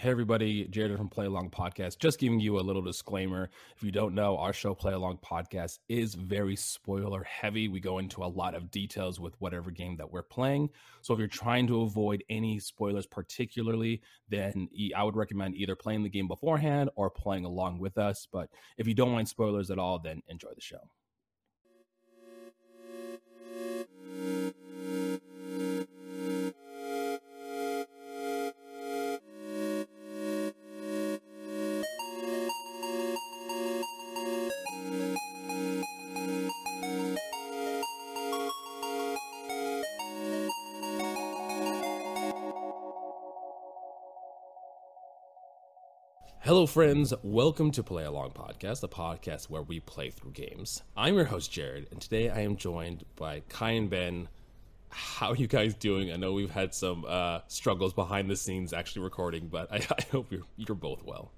Hey everybody, Jared from Play Along Podcast. Just giving you a little disclaimer. If you don't know, our show Play Along Podcast is very spoiler heavy. We go into a lot of details with whatever game that we're playing. So if you're trying to avoid any spoilers particularly, then I would recommend either playing the game beforehand or playing along with us. But if you don't mind spoilers at all, then enjoy the show. Friends. Welcome to Play Along Podcast, the podcast where we play through games. I'm your host, Jared, and today I am joined by Kai and Ben. How are you guys doing? I know we've had some uh, struggles behind the scenes actually recording, but I, I hope you're you're both well.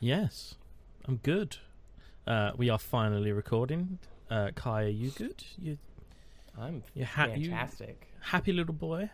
Yes, I'm good. Uh, we are finally recording. Uh, Kai, are you good? You, I'm you ha- you fantastic. happy little boy?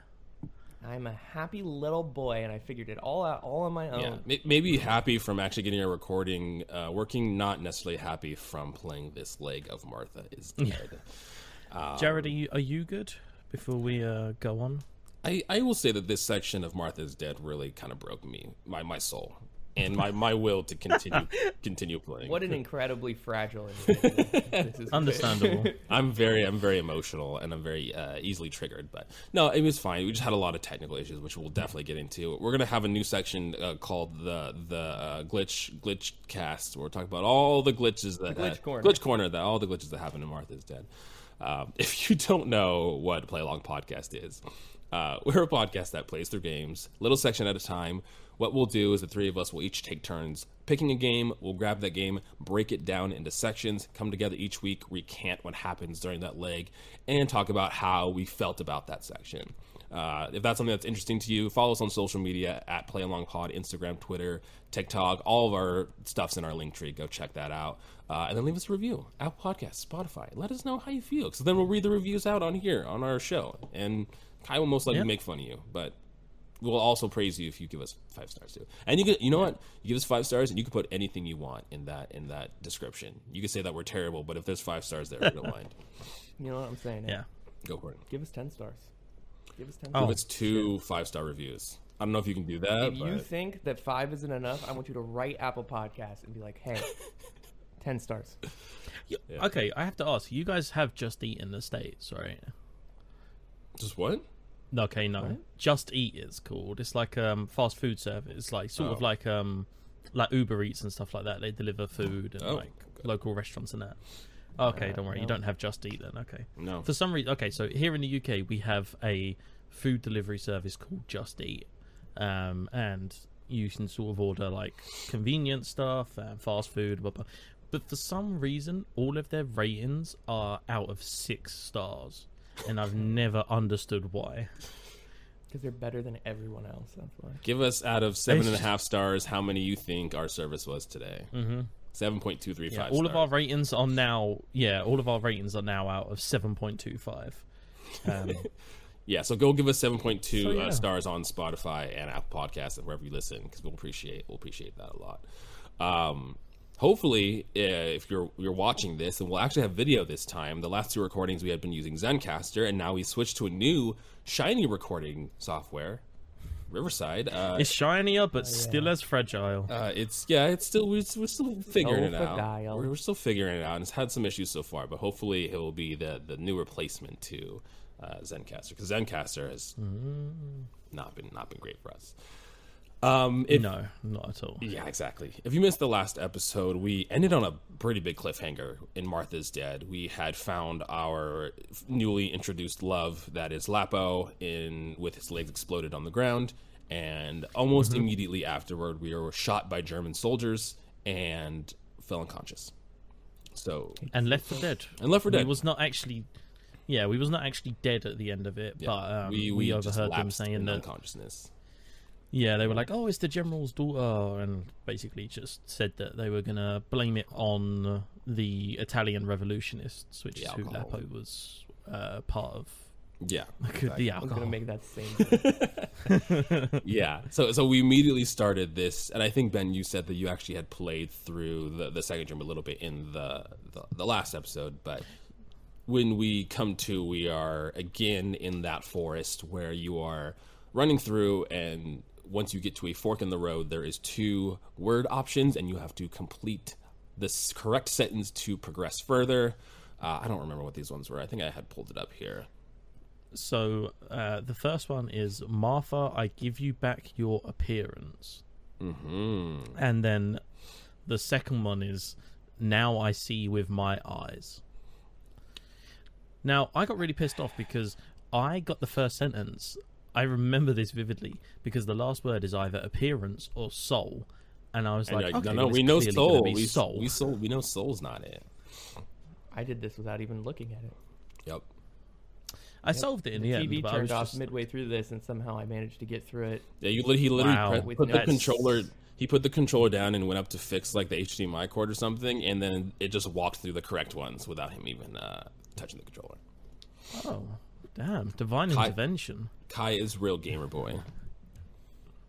I'm a happy little boy, and I figured it all out all on my own. Yeah, maybe happy from actually getting a recording uh, working, not necessarily happy from playing this leg of Martha is dead. Jared, are you are you good? Before we uh, go on, I, I will say that this section of Martha's Dead really kind of broke me, my, my soul, and my, my will to continue continue playing. What an incredibly fragile individual this is. understandable. I'm very I'm very emotional and I'm very uh, easily triggered. But no, it was fine. We just had a lot of technical issues, which we'll definitely get into. We're gonna have a new section uh, called the the uh, glitch glitch cast. Where we're talking about all the glitches that glitch that- corner. glitch corner that all the glitches that happen in Martha's Dead. Um, if you don't know what Play Along Podcast is, uh, we're a podcast that plays through games, little section at a time. What we'll do is the three of us will each take turns picking a game. We'll grab that game, break it down into sections, come together each week, recant what happens during that leg, and talk about how we felt about that section. Uh, if that's something that's interesting to you, follow us on social media at Play Along Pod, Instagram, Twitter, TikTok. All of our stuff's in our link tree. Go check that out. Uh, and then leave us a review. Apple Podcasts, Spotify. Let us know how you feel. Because then we'll read the reviews out on here, on our show. And Kai will most likely Yeah. make fun of you. But we'll also praise you if you give us five stars too. And you can, you know what? You give us five stars, and you can put anything you want in that in that description. You can say that we're terrible, but if there's five stars there, we don't mind. You know what I'm saying? Eh? yeah. Go for it. Give us ten stars. Give us ten. Oh. If stars. it's two five star reviews, I don't know if you can do that. If you think that five isn't enough, I want you to write Apple Podcasts and be like, "Hey, ten stars." Yeah. Okay, I have to ask. You guys have just eaten the states, right? just what? Okay, no. Just Eat is called. It's like um fast food service. It's like sort of Oh. like um like Uber Eats and stuff like that. They deliver food and Oh, like local restaurants and that. Okay, Uh, don't worry. You don't have Just Eat then. Okay. No. For some reason, okay. So here in the UK, we have a food delivery service called Just Eat, um, and you can sort of order like convenient stuff and fast food, blah, blah. But for some reason, all of their ratings are out of six stars, and I've never understood why. Because they're better than everyone else. That's why. Give us out of seven and a half stars how many you think our service was today. Mm-hmm. Seven point two three Yeah, five. all of our ratings are now yeah, all of our ratings are now out of seven point two five. Um, Yeah, so go give us seven point two So, yeah. uh, stars on Spotify and Apple Podcasts and wherever you listen because we'll appreciate we'll appreciate that a lot. Um, hopefully, uh, if you're you're watching this, and we'll actually have video this time. The last two recordings we had been using Zencastr, and now we switched to a new shiny recording software, Riverside. Uh, it's shinier but still as fragile. Uh, it's yeah, it's still we're, we're still figuring it Oh, out. fragile. We're, we're still figuring it out, and it's had some issues so far. But hopefully, it will be the the new replacement to uh, Zencastr because Zencastr has not been not been great for us. Um, if, no, not at all. yeah, exactly. If you missed the last episode, we ended on a pretty big cliffhanger in Martha's Dead. We had found our newly introduced love, that is Lapo, in with his legs exploded on the ground, and almost immediately afterward, we were shot by German soldiers and fell unconscious. So, And Left for Dead. and Left for Dead. We was not actually yeah, we was not actually dead at the end of it, yeah, but um, we, we, we, overheard them saying in that unconsciousness. Yeah, they were like, "Oh, it's the general's daughter," and basically just said that they were gonna blame it on the Italian revolutionists, which The is who alcohol. Lapo was uh, part of Yeah. Could the I'm alcohol? gonna make that same. joke. yeah. So so we immediately started this, and I think Ben, you said that you actually had played through the the second dream a little bit in the the, the last episode, but when we come to, we are again in that forest where you are running through, and once you get to a fork in the road, there is two word options, and you have to complete this correct sentence to progress further. Uh, I don't remember what these ones were. I think I had pulled it up here. So uh, the first one is Martha, I give you back your appearance, Hmm. and then the second one is Now I see with my eyes. Now I got really pissed off because I got the first sentence. I remember this vividly because the last word is either appearance or soul, and I was And like, you're like, okay, no, no, well, we know soul. We soul. we soul. We know soul's not it. I did this without even looking at it. Yep. I solved it in the, the end, TV but I turned was off just midway through this, and somehow I managed to get through it. Yeah, you he literally Wow. pre- With put the controller. He put the controller down and went up to fix like the HDMI cord or something, and then it just walked through the correct ones without him even uh, touching the controller. oh damn divine Hi- intervention. Kai is real gamer boy.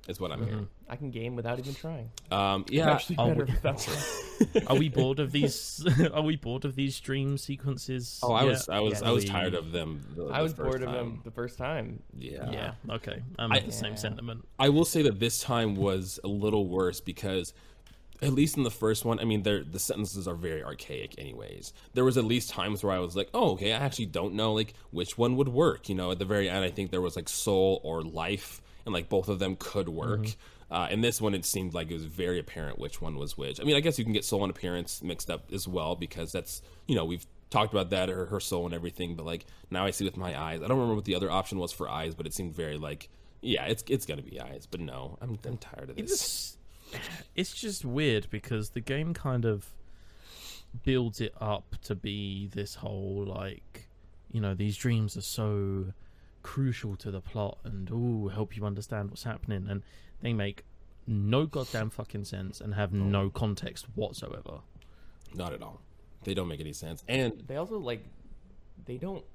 Is what I'm hearing. I can game without even trying. Um, yeah, actually Oh, we- Are we bored of these? are we bored of these stream sequences? Oh, I yet? was, I was, Yeah. I was We- tired of them. The, I was first bored of time. them the first time. Yeah. Yeah. Okay. I'm I- of the same Yeah. sentiment. I will say that this time was a little worse because, at least in the first one, I mean, the sentences are very archaic, anyways. There was at least times where I was like, "Oh, okay, I actually don't know like which one would work." You know, at the very end, I think there was like soul or life, and like both of them could work. Uh, in this one, it seemed like it was very apparent which one was which. I mean, I guess you can get soul and appearance mixed up as well because that's you know we've talked about that or her soul and everything. But like now, I see with my eyes. I don't remember what the other option was for eyes, but it seemed very like yeah, it's it's gonna be eyes. But no, I'm I'm tired of this. It's it's just weird because the game kind of builds it up to be this whole like you know these dreams are so crucial to the plot and ooh help you understand what's happening and they make no goddamn fucking sense and have no context whatsoever. Not at all. They don't make any sense. And They also like they don't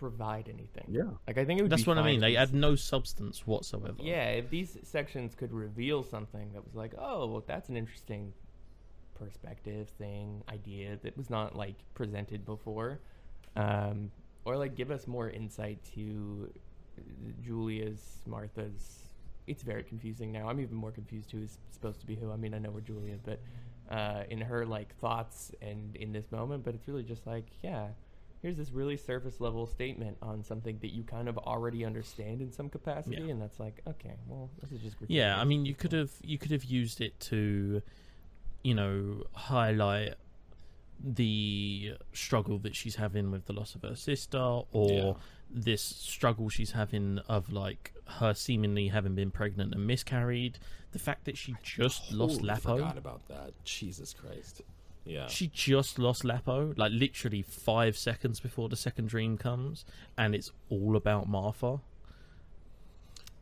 provide anything. Yeah. Like I think it would. That's be what I mean. They these- add no substance whatsoever. Yeah, if these sections could reveal something that was like, oh, well, that's an interesting perspective thing, idea that was not like presented before, um, or like give us more insight to Julia's, Martha's. It's very confusing now. I'm even more confused who is supposed to be who. I mean, I know we're Julia, but uh, in her like thoughts and in this moment, but it's really just like, yeah, here's this really surface level statement on something that you kind of already understand in some capacity, Yeah. and that's like, okay, well, this is just Yeah, I mean, you could have you could have used it to, you know, highlight the struggle that she's having with the loss of her sister, or Yeah. this struggle she's having of like her seemingly having been pregnant and miscarried. The fact that she just lost Totally Lapo. Forgot about that. Jesus Christ. Yeah. She just lost Lapo, like literally five seconds before the second dream comes, and it's all about Martha.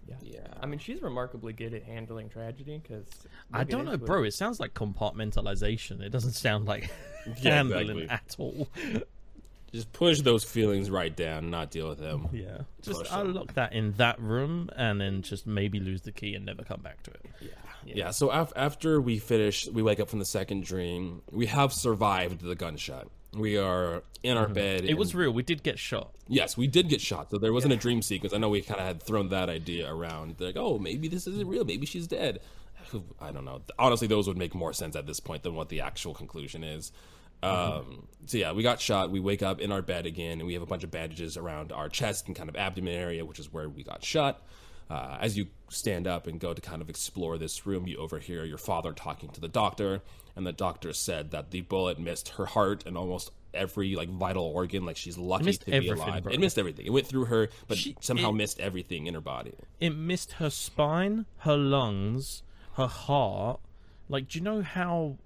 yeah. Yeah. I mean, she's remarkably good at handling tragedy because I don't know, bro. It sounds like compartmentalization. It doesn't sound like Yeah, handling exactly. at all. Just push those feelings right down, not deal with them. Yeah, just Push I'll them. lock that in that room and then just maybe lose the key and never come back to it. Yeah. Yeah. So af- after we finish, we wake up from the second dream. We have survived the gunshot. We are in our bed. Mm-hmm. It was real. We did get shot. Yes, we did get shot. So there wasn't a dream sequence. I know we kind of had thrown that idea around. They're like, oh, maybe this isn't real. Maybe she's dead. I don't know. Honestly, those would make more sense at this point than what the actual conclusion is. Um, so yeah, we got shot. We wake up in our bed again, and we have a bunch of bandages around our chest and kind of abdomen area, which is where we got shot. Uh, as you stand up and go to kind of explore this room, you overhear your father talking to the doctor, and the doctor said that the bullet missed her heart and almost every like vital organ. Like she's lucky to be alive. bro. It missed everything. It went through her, but She- somehow it- missed everything in her body. It missed her spine, her lungs, her heart. Like, do you know how?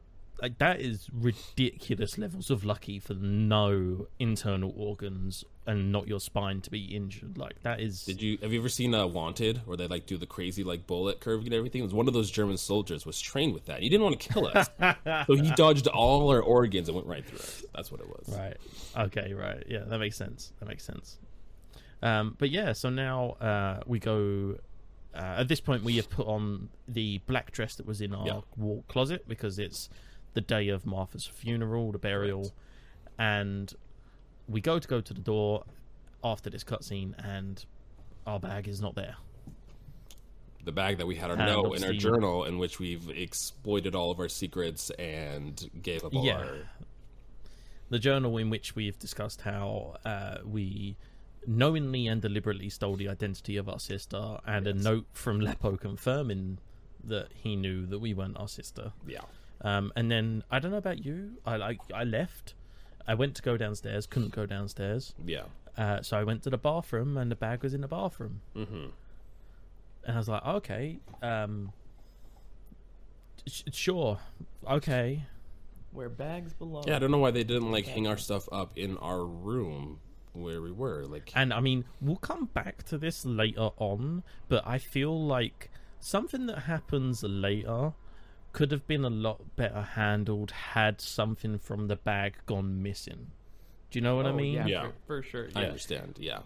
Like that is ridiculous levels of lucky for no internal organs and not your spine to be injured. Like that is. Did you have you ever seen uh, Wanted, where they like do the crazy like bullet curve and everything? It was one of those German soldiers was trained with that. He didn't want to kill us, so he dodged all our organs and went right through us. That's what it was. Right. Okay. Right. Yeah, that makes sense. That makes sense. Um, but yeah, so now uh, we go. Uh, at this point, we have put on the black dress that was in our Yeah. wall closet because it's the day of Martha's funeral, the burial, Correct. and we go to go to the door after this cutscene, and our bag is not there. The bag that we had our And note in our journal in which we've exploited all of our secrets and gave up all Yeah. our The journal in which we've discussed how uh, we knowingly and deliberately stole the identity of our sister, and a note from Lapo confirming that he knew that we weren't our sister. yeah. Um, and then I don't know about you. I like I left. I went to go downstairs. Couldn't go downstairs. Yeah. Uh, so I went to the bathroom, and the bag was in the bathroom. Mm-hmm. And I was like, okay, um, sh- sure, okay. Where bags belong. Yeah, I don't know why they didn't like hang our stuff up in our room where we were. Like, And I mean, we'll come back to this later on, but I feel like something that happens later could have been a lot better handled had something from the bag gone missing. Do you know what I Oh, mean? Yeah, Yeah. For, for sure. I understand. Yeah.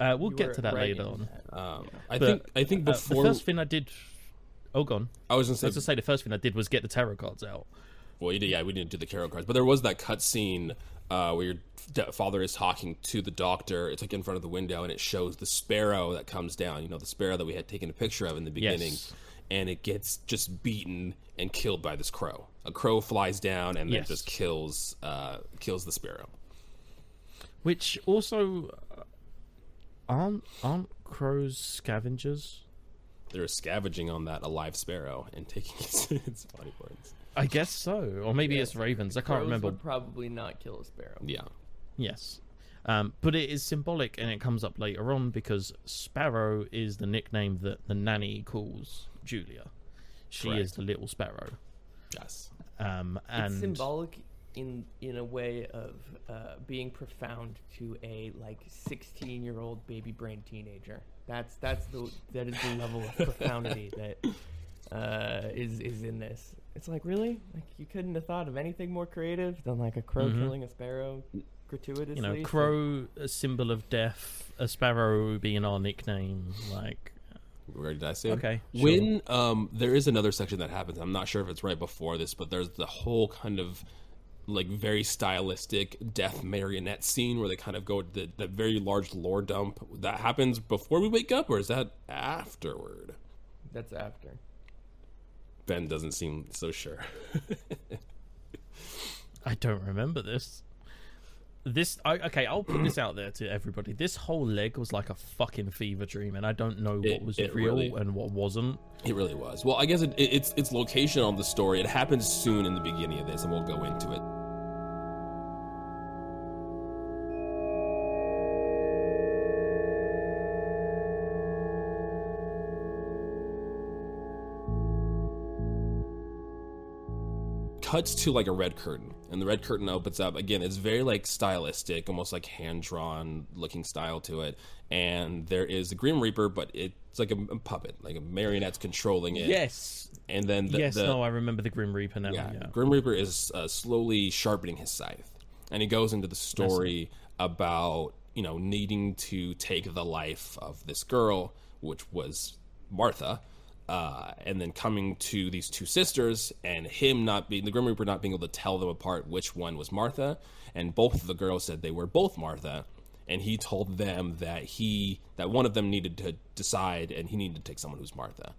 Uh, we'll You get to that right later on. that. Um, I But, think I think Uh, the first thing I did. Oh, gone. I was gonna I was to say say the first thing I did was get the tarot cards out. Well, did, yeah, we didn't do the tarot cards, but there was that cut scene uh, where your father is talking to the doctor. It's like in front of the window, and it shows the sparrow that comes down. You know, the sparrow that we had taken a picture of in the beginning, Yes. And it gets just beaten and killed by this crow. A crow flies down and then Yes. just kills uh, kills the sparrow. Which also uh, aren't aren't crows scavengers? They're scavenging on that alive sparrow and taking its, its body parts. I guess so, or maybe Yeah. it's ravens. I can't Crows remember. would probably not kill a sparrow. Yeah, Yes. Um, but it is symbolic and it comes up later on because Sparrow is the nickname that the nanny calls Julia. She Correct. is the little sparrow. yes, Um, and It's symbolic in in a way of uh, being profound to a like 16 year old baby brain teenager. That's that's the that is the level of profundity that uh, is is in this. It's like really like you couldn't have thought of anything more creative than like a crow Mhm. killing a sparrow gratuitously. you know, So- crow, a symbol of death, a sparrow being our nickname. Like, where did I say? okay. sure. When um, there is another section that happens, I'm not sure if it's right before this, but there's the whole kind of like very stylistic death marionette scene where they kind of go the the very large lore dump that happens before we wake up, or is that afterward? That's after. Ben doesn't seem so sure. I don't remember this. This I, okay. I'll put this out there to everybody. This whole leg was like a fucking fever dream, and I don't know what It- was it real really- and what wasn't. It really was. Well, I guess it, it, its its location on the story. It happens soon in the beginning of this, and we'll go into it. Cuts to like a red curtain and the red curtain opens up again it's very like stylistic almost like hand drawn looking style to it and there is a grim reaper but it's like a, a puppet like a marionette's controlling it Yes, and then the, yes. the no, I remember the Grim Reaper now. yeah, Yeah. Grim Reaper is uh, slowly sharpening his scythe, and he goes into the story about you know needing to take the life of this girl, which was Martha, uh, and then coming to these two sisters, and him not being the Grim Reaper not being able to tell them apart which one was Martha, and both of the girls said they were both Martha. And he told them that he that one of them needed to decide, and he needed to take someone who's Martha.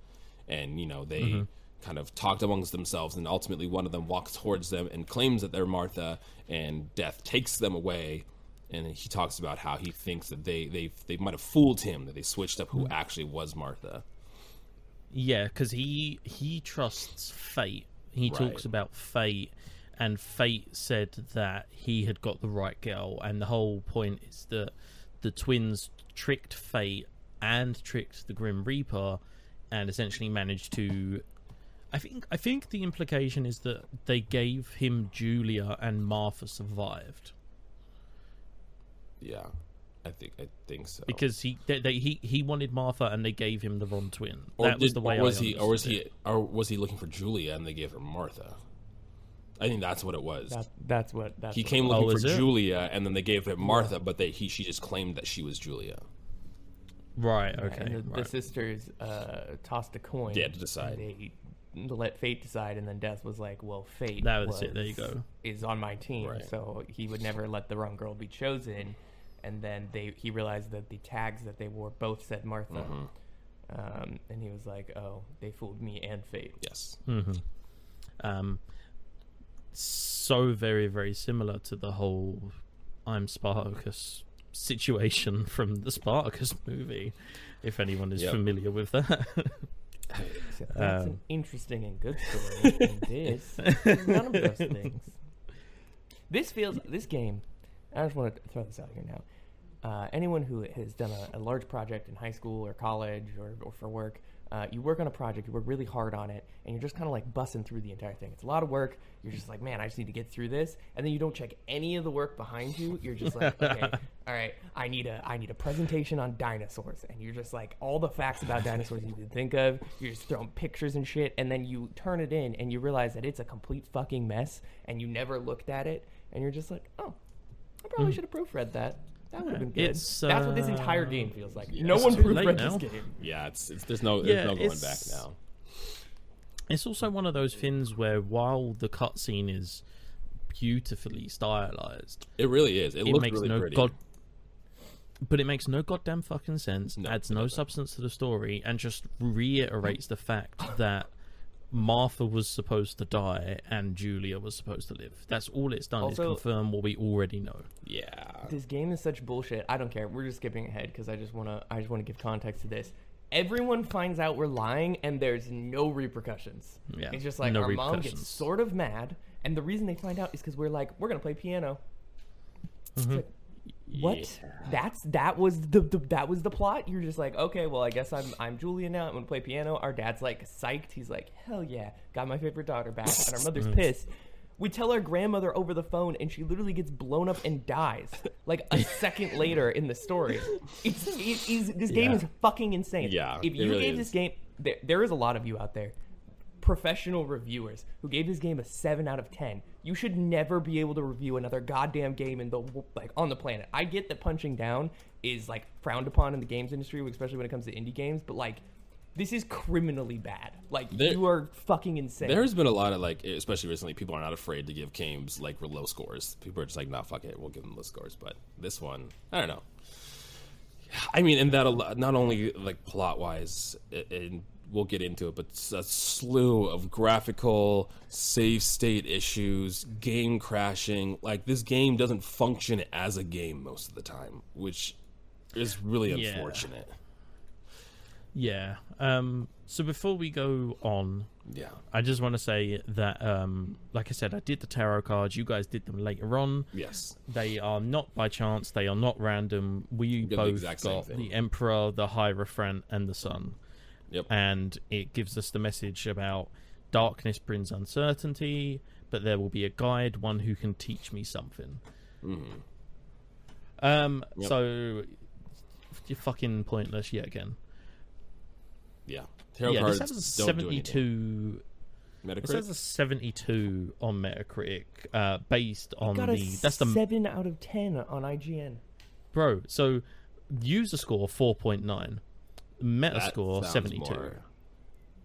And you know they kind of talked amongst themselves and ultimately one of them walks towards them and claims that they're martha and death takes them away. And he talks about how he thinks that they they they might have fooled him that they switched up who actually was martha Yeah, because he he trusts fate. He talks about fate, and fate said that he had got the right girl. And the whole point is that the twins tricked fate and tricked the Grim Reaper, and essentially managed to. I think I think the implication is that they gave him Julia and Martha survived yeah i think i think so because he they, they, he he wanted Martha and they gave him the wrong twin. or that was the way or was I he or was understood he or was he looking for julia and they gave her martha I think that's what it was. That, that's what that's he came Oh, looking is for it? Julia, and then they gave it Martha, but they he she just claimed that she was Julia. Right. Okay. and the, the sisters uh, tossed a coin. Yeah, to decide. They let fate decide, and then Death was like, "Well, fate That was it, there you go. Is on my team, Right. so he would never let the wrong girl be chosen." And then they he realized that the tags that they wore both said Martha, Mm-hmm. um, and he was like, "Oh, they fooled me and fate." Yes. um, so very very similar to the whole I'm Spartacus situation from the Spartacus movie. If anyone is Yep. familiar with that. Except that's Um, an interesting and good story. and this is none of those things. This feels this game. I just want to throw this out here now. Uh, anyone who has done a, a large project in high school or college or, or for work, uh, you work on a project, you work really hard on it, and you're just kind of like bussing through the entire thing. It's a lot of work. You're just like, man, I just need to get through this, and then you don't check any of the work behind you. You're just like, okay, all right, I need a I need a presentation on dinosaurs, and you're just like all the facts about dinosaurs you can think of. You're just throwing pictures and shit, and then you turn it in, and you realize that it's a complete fucking mess, and you never looked at it, and you're just like, oh, I probably should have proofread that. That would have been good. It's, That's what this entire uh, game feels like. yeah, no it's one too late proofread now. this game. Yeah, it's, it's there's no Yeah, there's no going back it's- now. It's also one of those things where while the cutscene is beautifully stylized, It really is. It, it looks makes really no pretty. god but it makes no goddamn fucking sense No, adds it no substance to the story and just reiterates the fact that martha was supposed to die and julia was supposed to live that's all it's done Also- is confirm what we already know Yeah. This game is such bullshit. I don't care. We're just skipping ahead because I just wanna I just wanna give context to this. Everyone finds out we're lying and there's no repercussions. Yeah, It's just like no our mom gets sort of mad, and the reason they find out is because we're like, we're gonna play piano. Mm-hmm. What? That's that was the, the that was the plot. You're just like, okay, well, I guess I'm I'm Julia now. I'm gonna play piano. Our dad's like psyched. He's like, hell yeah, got my favorite daughter back. And our mother's pissed. We tell our grandmother over the phone, and she literally gets blown up and dies like a second later in the story. It's, it is this game Yeah. is fucking insane. Yeah, if you really gave is. this game, there, there is a lot of you out there professional reviewers who gave this game a 7 out of 10 you should never be able to review another goddamn game in the like on the planet i get that punching down is like frowned upon in the games industry especially when it comes to indie games but like this is criminally bad like There- you are fucking insane There's been a lot of like, especially recently, people are not afraid to give games like low scores. People are just like, nah, fuck it, we'll give them low scores. But this one, I don't know. I mean, and that a lot- not only like plot wise, and we'll get into it, but a slew of graphical save state issues, game crashing. Like this game doesn't function as a game most of the time, which is really Yeah. unfortunate. yeah um so before we go on Yeah. i just want to say that um like i said i did the tarot cards you guys did them later on Yes. They are not by chance. They are not random. We both got the Emperor, the Hierophant, and the Sun, Yep. and it gives us the message about darkness brings uncertainty, but there will be a guide, one who can teach me something. Um. Yep. So you're fucking pointless yet again. Yeah. Tarot yeah, cards this has a don't do anything. 72. This has a 72 on Metacritic, uh, based on got the. a That's the 7 out of 10 on ign Bro, so user score 4.9, That Metascore sounds 72.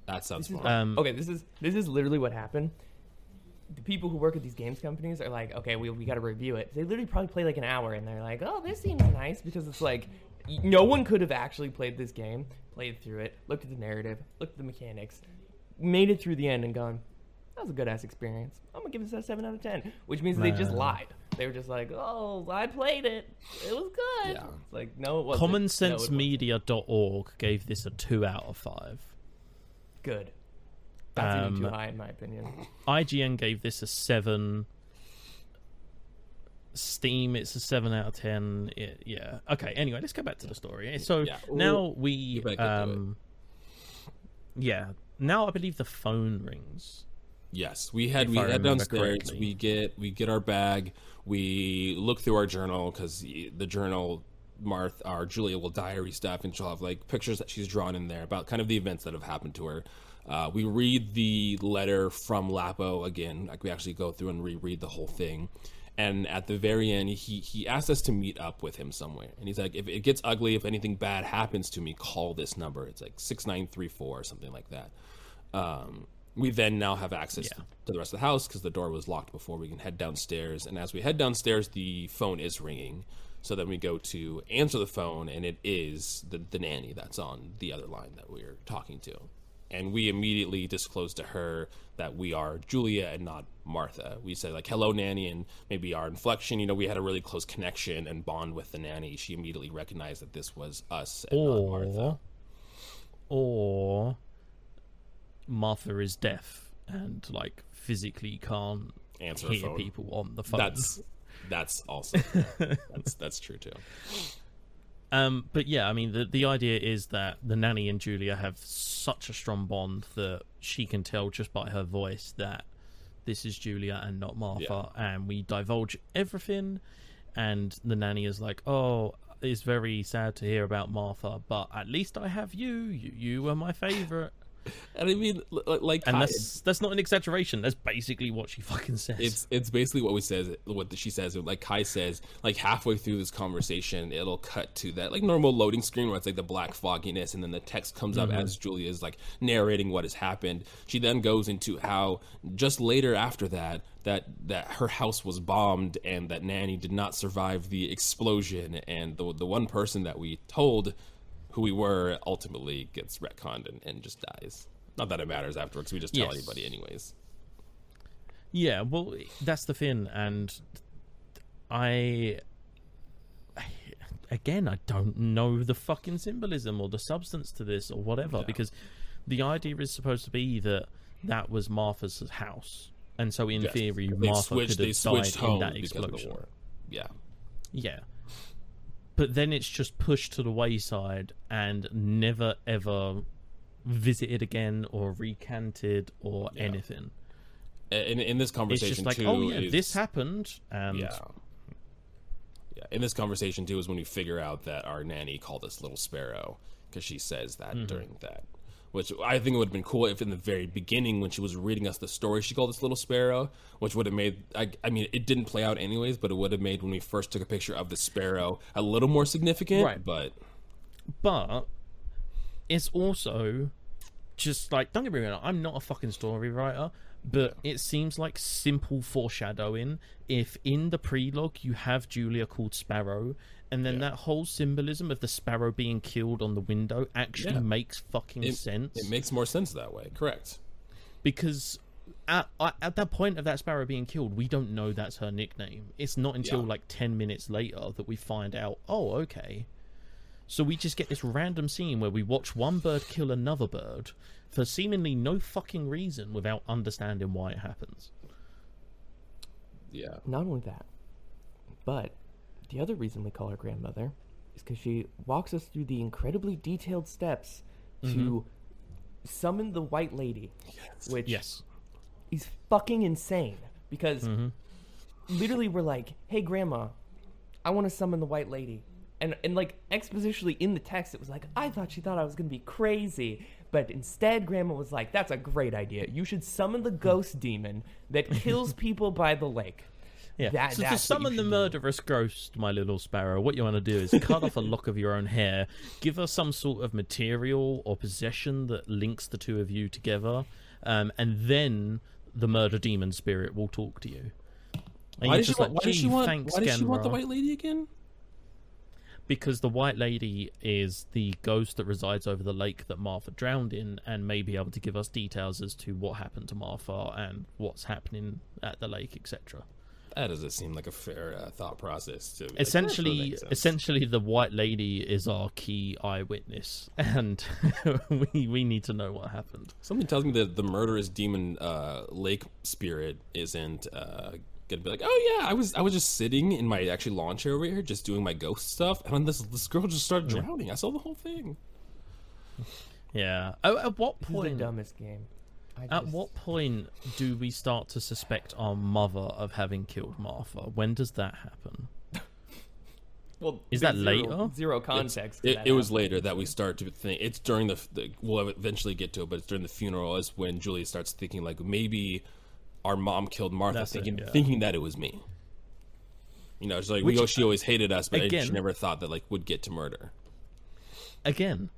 That sounds This more. Um, okay this is this is literally what happened the people who work at these games companies are like okay we, we got to review it they literally probably play like an hour and they're like oh this seems nice because it's like no one could have actually played this game played through it looked at the narrative looked at the mechanics made it through the end and gone that was a good ass experience i'm gonna give this a 7 out of 10 which means they just lied they were just like oh i played it it was good Yeah. it's like no it wasn't No, it wasn't. CommonSenseMedia.org gave this a 2 out of 5. good that's even too Um, high in my opinion IGN gave this a 7. Steam, it's a 7 out of 10. It, yeah. Okay, anyway, let's go back to the story. So Yeah, now we. get back into it. Um, yeah. Now I believe the phone rings. Yes, we had If we I head downstairs. correctly. We get we get our bag. We look through our journal because the journal, Martha or Julia will diary stuff, and she'll have like pictures that she's drawn in there about kind of the events that have happened to her. Uh, we read the letter from Lapo again. Like we actually go through and reread the whole thing. And at the very end, he he asked us to meet up with him somewhere. And he's like, if it gets ugly, if anything bad happens to me, call this number. It's like six nine three four or something like that. Um, we then now have access Yeah. to the rest of the house because the door was locked before we can head downstairs. And as we head downstairs, the phone is ringing. So then we go to answer the phone, and it is the, the nanny that's on the other line that we're talking to. And we immediately disclose to her that we are Julia and not Martha. We say, like, hello, nanny, and maybe our inflection, you know, we had a really close connection and bond with the nanny. She immediately recognized that this was us and not Martha. or or Martha is deaf and like physically can't Answer hear phone. people on the phone. That's that's also that's that's true too. Um, but yeah, I mean, the the idea is that the nanny and Julia have such a strong bond that she can tell just by her voice that this is Julia and not Martha, and we divulge everything. And the nanny is like, "Oh, it's very sad to hear about Martha, but at least I have you. You, you were my favorite." And I mean, li- li- like And that's that's not an exaggeration. That's basically what she fucking says. it's it's basically what we says what she says like kai says like halfway through this conversation it'll cut to that like normal loading screen where it's like the black fogginess and then the text comes up mm-hmm. as julia is like narrating what has happened she then goes into how just later after that that that her house was bombed and that nanny did not survive the explosion and the the one person that we told who we were ultimately gets retconned and, and just dies not that it matters afterwards we just tell Yes. anybody anyways Yeah, well, that's the thing, and I, again, I don't know the fucking symbolism or the substance to this or whatever, because the idea is supposed to be that that was Martha's house, and so in Yes. theory, they Martha switched, could have switched died home in that because of the explosion. war. Yeah, Yeah. But then it's just pushed to the wayside and never ever visited again or recanted or Yeah. anything. in in this conversation, It's just like, too, oh yeah, is, this happened, and yeah, yeah. In this conversation too is when we figure out that our nanny called us little sparrow because she says that Mm-hmm. during that. Which I think it would have been cool if in the very beginning when she was reading us the story she called this little sparrow, which would have made I, I mean it didn't play out anyways, but it would have made when we first took a picture of the sparrow a little more significant. Right. But but it's also just like don't get me wrong i'm not a fucking story writer but it seems like simple foreshadowing if in the prelogue you have julia called sparrow and then Yeah. that whole symbolism of the sparrow being killed on the window actually Yeah. makes fucking it, sense it makes more sense that way. Correct. because at, at that point of that sparrow being killed we don't know that's her nickname it's not until Yeah. like 10 minutes later that we find out oh okay so we just get this random scene where we watch one bird kill another bird for seemingly no fucking reason without understanding why it happens Yeah. Not only that, but the other reason we call her grandmother is because she walks us through the incredibly detailed steps to mm-hmm. summon the White Lady, which yes is fucking insane. Because mm-hmm. literally, we're like, "Hey, Grandma, I want to summon the White Lady," and and like expositionally in the text, it was like, "I thought she thought I was gonna be crazy." But instead, Grandma was like, "That's a great idea. You should summon the ghost demon that kills people by the lake." Yeah That- so to summon the should do. murderous ghost my little sparrow what you want to do is cut off a lock of your own hair give her some sort of material or possession that links the two of you together um, and then the murder demon spirit will talk to you and Why does she like, Why does she want? thanks, Why does she want the white lady again? because the White Lady is the ghost that resides over the lake that Martha drowned in, and may be able to give us details as to what happened to Martha and what's happening at the lake, etc. That doesn't seem like a fair uh, thought process. To like, essentially, that makes essentially, the White Lady is our key eyewitness, and we we need to know what happened. something tells me that the murderous demon uh, lake spirit isn't uh, gonna be like, oh yeah, I was I was just sitting in my actually lawn chair over here, just doing my ghost stuff, and then this this girl just started drowning. I saw the whole thing. Yeah. Oh, at what point? is the dumbest game. I At what point do we start to suspect our mother of having killed Martha? When does that happen? Well, Is that there's zero- later? Zero context. It, it was later that we start to think. It's during the, the. We'll eventually get to it, but it's during the funeral is when Julia starts thinking like maybe our mom killed Martha, That's it, thinking yeah. thinking that it was me. You know, it's like Which, we go. She always hated us, but again- she never thought that like would get to murder. Again,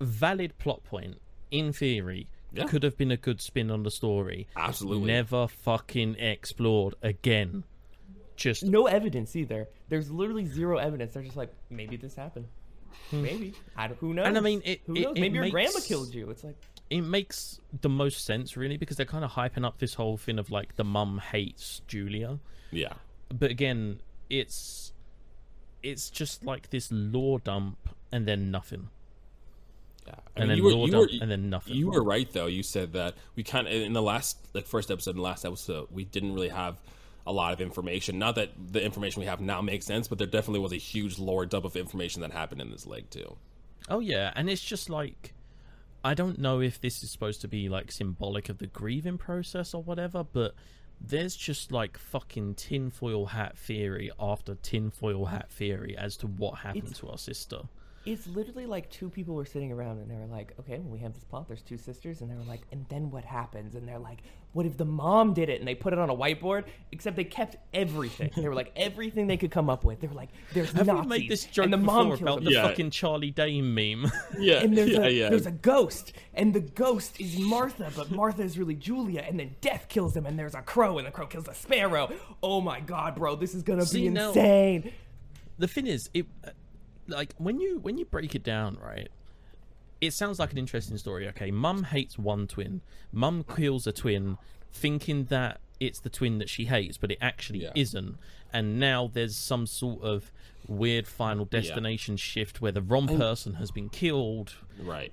valid plot point. In theory, Yeah. could have been a good spin on the story. Absolutely. Never fucking explored again. Just no evidence either. There's literally zero evidence. They're just like, maybe this happened. Maybe. I don't, who knows? Hmm. And I mean, it- who it- knows? it Maybe your grandma killed you. It's like, it makes the most sense really because they're kind of hyping up this whole thing of like the mum hates Julia. Yeah. but again, it's it's just like this lore dump and then nothing, Yeah. I and mean, then you were, you dump were, and then nothing. You were right though. You said that we kind of in the last like first episode and last episode we didn't really have a lot of information. Not that the information we have now makes sense, but there definitely was a huge lore dump of information that happened in this leg too. Oh yeah, and it's just like I don't know if this is supposed to be like symbolic of the grieving process or whatever, but there's just like fucking tinfoil hat theory after tinfoil hat theory as to what happened It's- to our sister. It's literally like two people were sitting around and they were like, okay, well, we have this plot. There's two sisters. And they were like, and then what happens? And they're like, what if the mom did it? And they put it on a whiteboard, except they kept everything. they were like, everything they could come up with. They were like, there's Have Nazis. we made this joke and the mom before kills about them. the Yeah. fucking Charlie Day meme? Yeah, and there's, yeah, a, yeah. there's a ghost, and the ghost is Martha, but Martha is really Julia, and then death kills them, and there's a crow, and the crow kills a sparrow. Oh my god, bro, this is gonna See, be now- insane. the thing is, it uh, like when you when you break it down, right? It sounds like an interesting story. Okay, mum hates one twin. Mum kills a twin, thinking that it's the twin that she hates, but it actually Yeah. isn't. And now there's some sort of weird final destination shift where the wrong person has been killed. Right.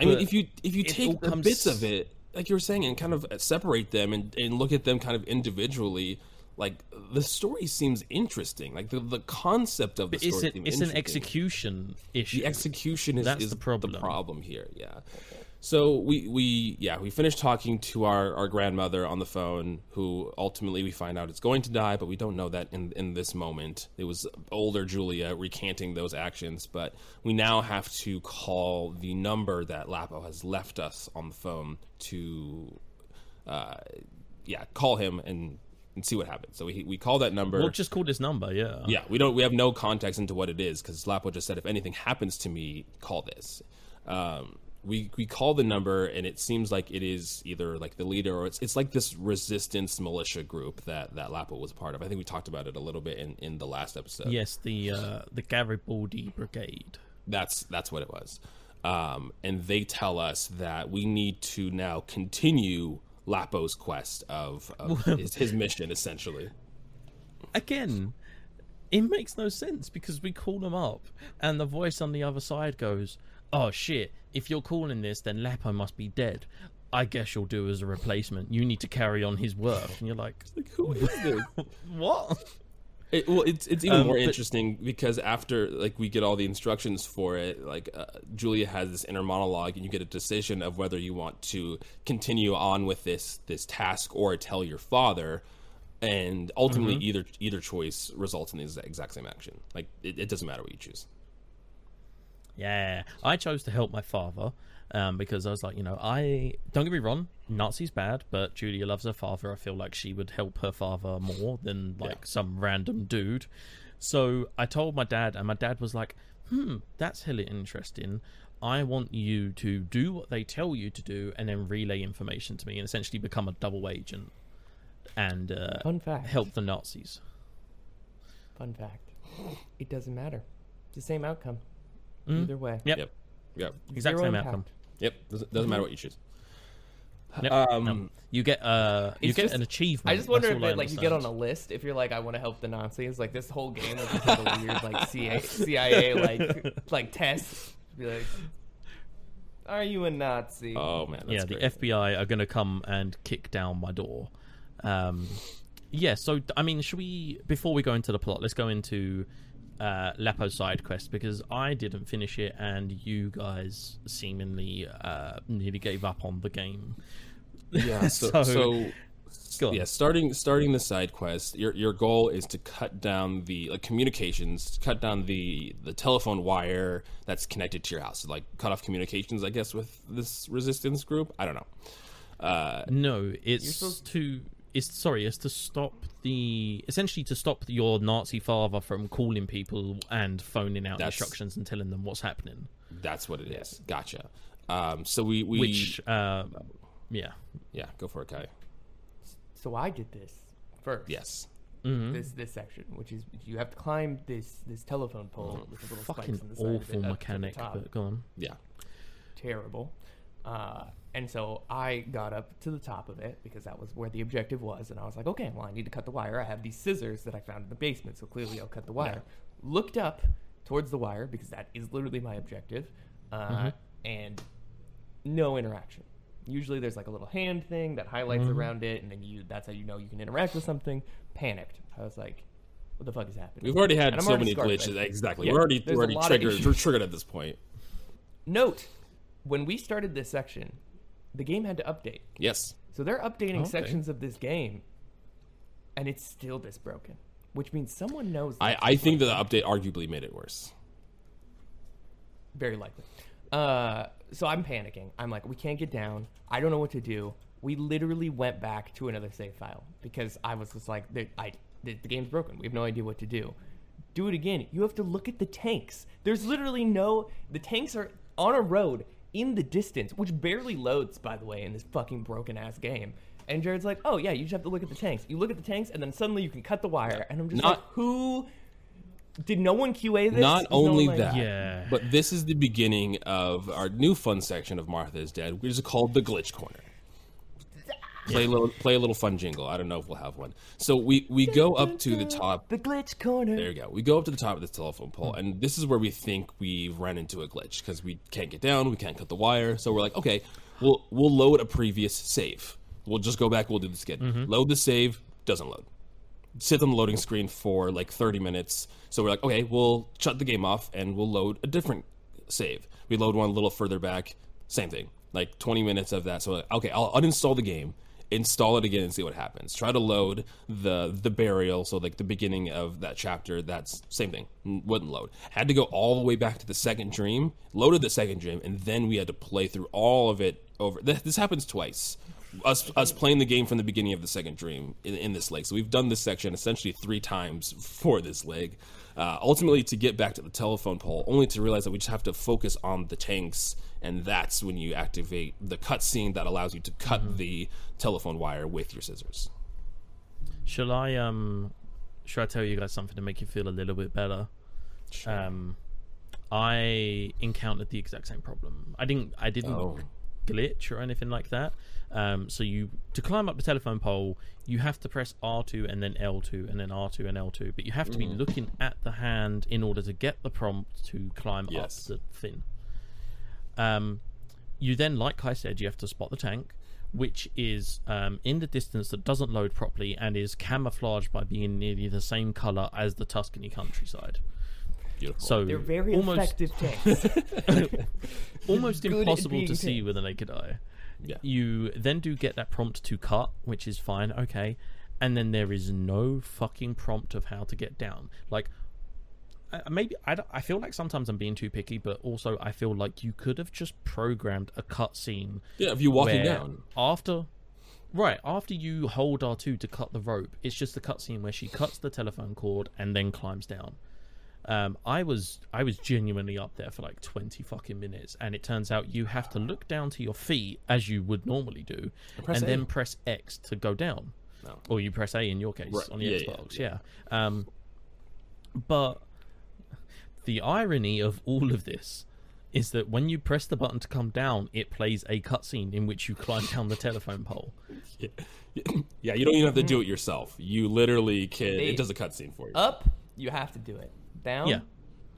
I mean, if you if you take the comes- bits of it, like you were saying, and kind of separate them and, and look at them kind of individually, like the story seems interesting. Like the, the concept of the It's story seems it's an execution issue. The execution is, That's is the problem. problem here. Yeah. So we we yeah we finished talking to our our grandmother on the phone, who ultimately we find out is going to die, but we don't know that in in this moment. It was older Julia recanting those actions, but we now have to call the number that Lapo has left us on the phone to, uh, yeah, call him and and see what happens. So we we call that number. We'll just call this number, yeah. Yeah, we don't. We have no context into what it is because Lapo just said if anything happens to me, call this. Um, we we call the number and it seems like it is either like the leader or it's it's like this resistance militia group that that Lapo was a part of. I think we talked about it a little bit in in the last episode. Yes, the uh, the Garibaldi Brigade. That's that's what it was. Um, and they tell us that we need to now continue Lapo's quest of, of his, his mission essentially. again, it makes no sense because we call them up and the voice on the other side goes, "Oh shit! If you're calling this, then Lapo must be dead. I guess you'll do as a replacement. You need to carry on his work." And you're like, Like who is this? "What?" It, well, it's it's even Um, more but- interesting because after like we get all the instructions for it, like uh, Julia has this inner monologue, and you get a decision of whether you want to continue on with this this task or tell your father, and ultimately Mm-hmm. either either choice results in the exact same action. Like it, it doesn't matter what you choose. Yeah, I chose to help my father um, because I was like, you know, I don't get me wrong, Nazi's bad, but Julia loves her father. I feel like she would help her father more than like Yeah. some random dude. So I told my dad, and my dad was like, "Hmm, that's hella interesting. I want you to do what they tell you to do, and then relay information to me, and essentially become a double agent and uh, Fun fact. help the Nazis." Fun fact. It doesn't matter. It's the same outcome. Mm. Either way. Yep, Yep, yep, exact Zero same impact. outcome. Yep. Doesn't, doesn't matter what you choose. Yep. Um, Um, you get uh, you get just- an achievement. I just wonder if all it, like you get on a list if you're like I want to help the Nazis like this whole game is just like a weird like CIA, CIA like like test be like are you a Nazi? oh man, that's yeah, the. FBI are going to come and kick down my door. Um, yeah, so I mean, should we before we go into the plot, let's go into uh, Lapo's side quest because I didn't finish it and you guys seemingly uh, nearly gave up on the game. Yeah. So, So- so, yeah, starting starting the side quest, your your goal is to cut down the like communications, cut down the the telephone wire that's connected to your house, like cut off communications, I guess, with this resistance group. I don't know. Uh, No, it's supposed- to it's sorry, is to stop the essentially to stop your Nazi father from calling people and phoning out That's- instructions and telling them what's happening. that's what it is. Gotcha. Um, so we we Which, uh, yeah, yeah, go for it, Kai. So I did this first. Yes. Mm-hmm. This this section, which is you have to climb this this telephone pole with the little fucking spikes on the side of awful it up to the mechanic. But go on. Yeah. terrible. Uh, and so I got up to the top of it because that was where the objective was. And I was like, okay, well, I need to cut the wire. I have these scissors that I found in the basement, so clearly I'll cut the wire. Looked up towards the wire because that is literally my objective. Uh, And no interaction. Usually there's like a little hand thing that highlights around it, and then you that's how you know you can interact with something. Panicked. I was like, what the fuck is happening? We've already had so already many glitches. Exactly. Yeah, we're already we're already triggered. We're triggered at this point. Note, when we started this section, the game had to update. Yes. So they're updating Okay. sections of this game, and it's still this broken, which means someone knows. I, I think that the update arguably made it worse. very likely. Uh, so I'm panicking. I'm like, we can't get down. I don't know what to do. We literally went back to another save file because I was just like, I, the, the game's broken. We have no idea what to do. Do it again. You have to look at the tanks. There's literally no. The tanks are on a road in the distance, which barely loads, by the way, in this fucking broken ass game. And Jared's like, oh yeah, you just have to look at the tanks. You look at the tanks, and then suddenly you can cut the wire. And I'm just Not- like, who? Did no one QA this? Not no only like- that, Yeah. but this is the beginning of our new fun section of Martha is Dead, which is called the Glitch Corner. Play a little, play a little fun jingle. I don't know if we'll have one. So we we go up to the top. The glitch corner. There you go. We go up to the top of this telephone pole, hmm. and this is where we think we've run into a glitch because we can't get down, we can't cut the wire. So we're like, okay, we'll we'll load a previous save. We'll just go back. We'll do this again. Mm-hmm. Load the save. Doesn't load. Sit on the loading screen for like 30 minutes. So we're like, okay, we'll shut the game off and we'll load a different save. We load one a little further back. Same thing. Like 20 minutes of that. So like, okay, I'll uninstall the game, install it again, and see what happens. Try to load the the burial. So like the beginning of that chapter. That's same thing. Wouldn't load. Had to go all the way back to the second dream. Loaded the second dream, and then we had to play through all of it over. This, happens twice us us playing the game from the beginning of the second dream in, in this leg. So we've done this section essentially three times for this leg. Uh, ultimately, to get back to the telephone pole, only to realize that we just have to focus on the tanks, and that's when you activate the cutscene that allows you to cut the telephone wire with your scissors. Shall I um, shall I tell you guys something to make you feel a little bit better? Um, I encountered the exact same problem. I didn't. I didn't Oh. Glitch or anything like that. Um, so you to climb up the telephone pole, you have to press R2 and then L2 and then R2 and L2. But you have to be looking at the hand in order to get the prompt to climb Yes. up the thing. Um, you then, like I said, you have to spot the tank, which is um, in the distance that doesn't load properly and is camouflaged by being nearly the same color as the Tuscany countryside. Beautiful. So They're very almost effective tanks. almost Good impossible being to see with the naked eye. Yeah. You then do get that prompt to cut, which is fine, okay. And then there is no fucking prompt of how to get down. Like, uh, maybe I, I feel like sometimes I'm being too picky, but also I feel like you could have just programmed a cutscene yeah, if you walking down, after right after you hold R2 to cut the rope, it's just a cutscene where she cuts the telephone cord and then climbs down. Um, I was I was genuinely up there for like twenty fucking minutes, and it turns out you have to look down to your feet as you would normally do, press and A. then press X to go down, No. or you press A in your case Right, on the yeah, yeah, Xbox. Yeah. Um, but the irony of all of this is that when you press the button to come down, it plays a cutscene in which you climb down the telephone pole. yeah, yeah, you don't even have to do it yourself. You literally can. They- It does a cutscene for you. Up, you have to do it. Down, Yeah.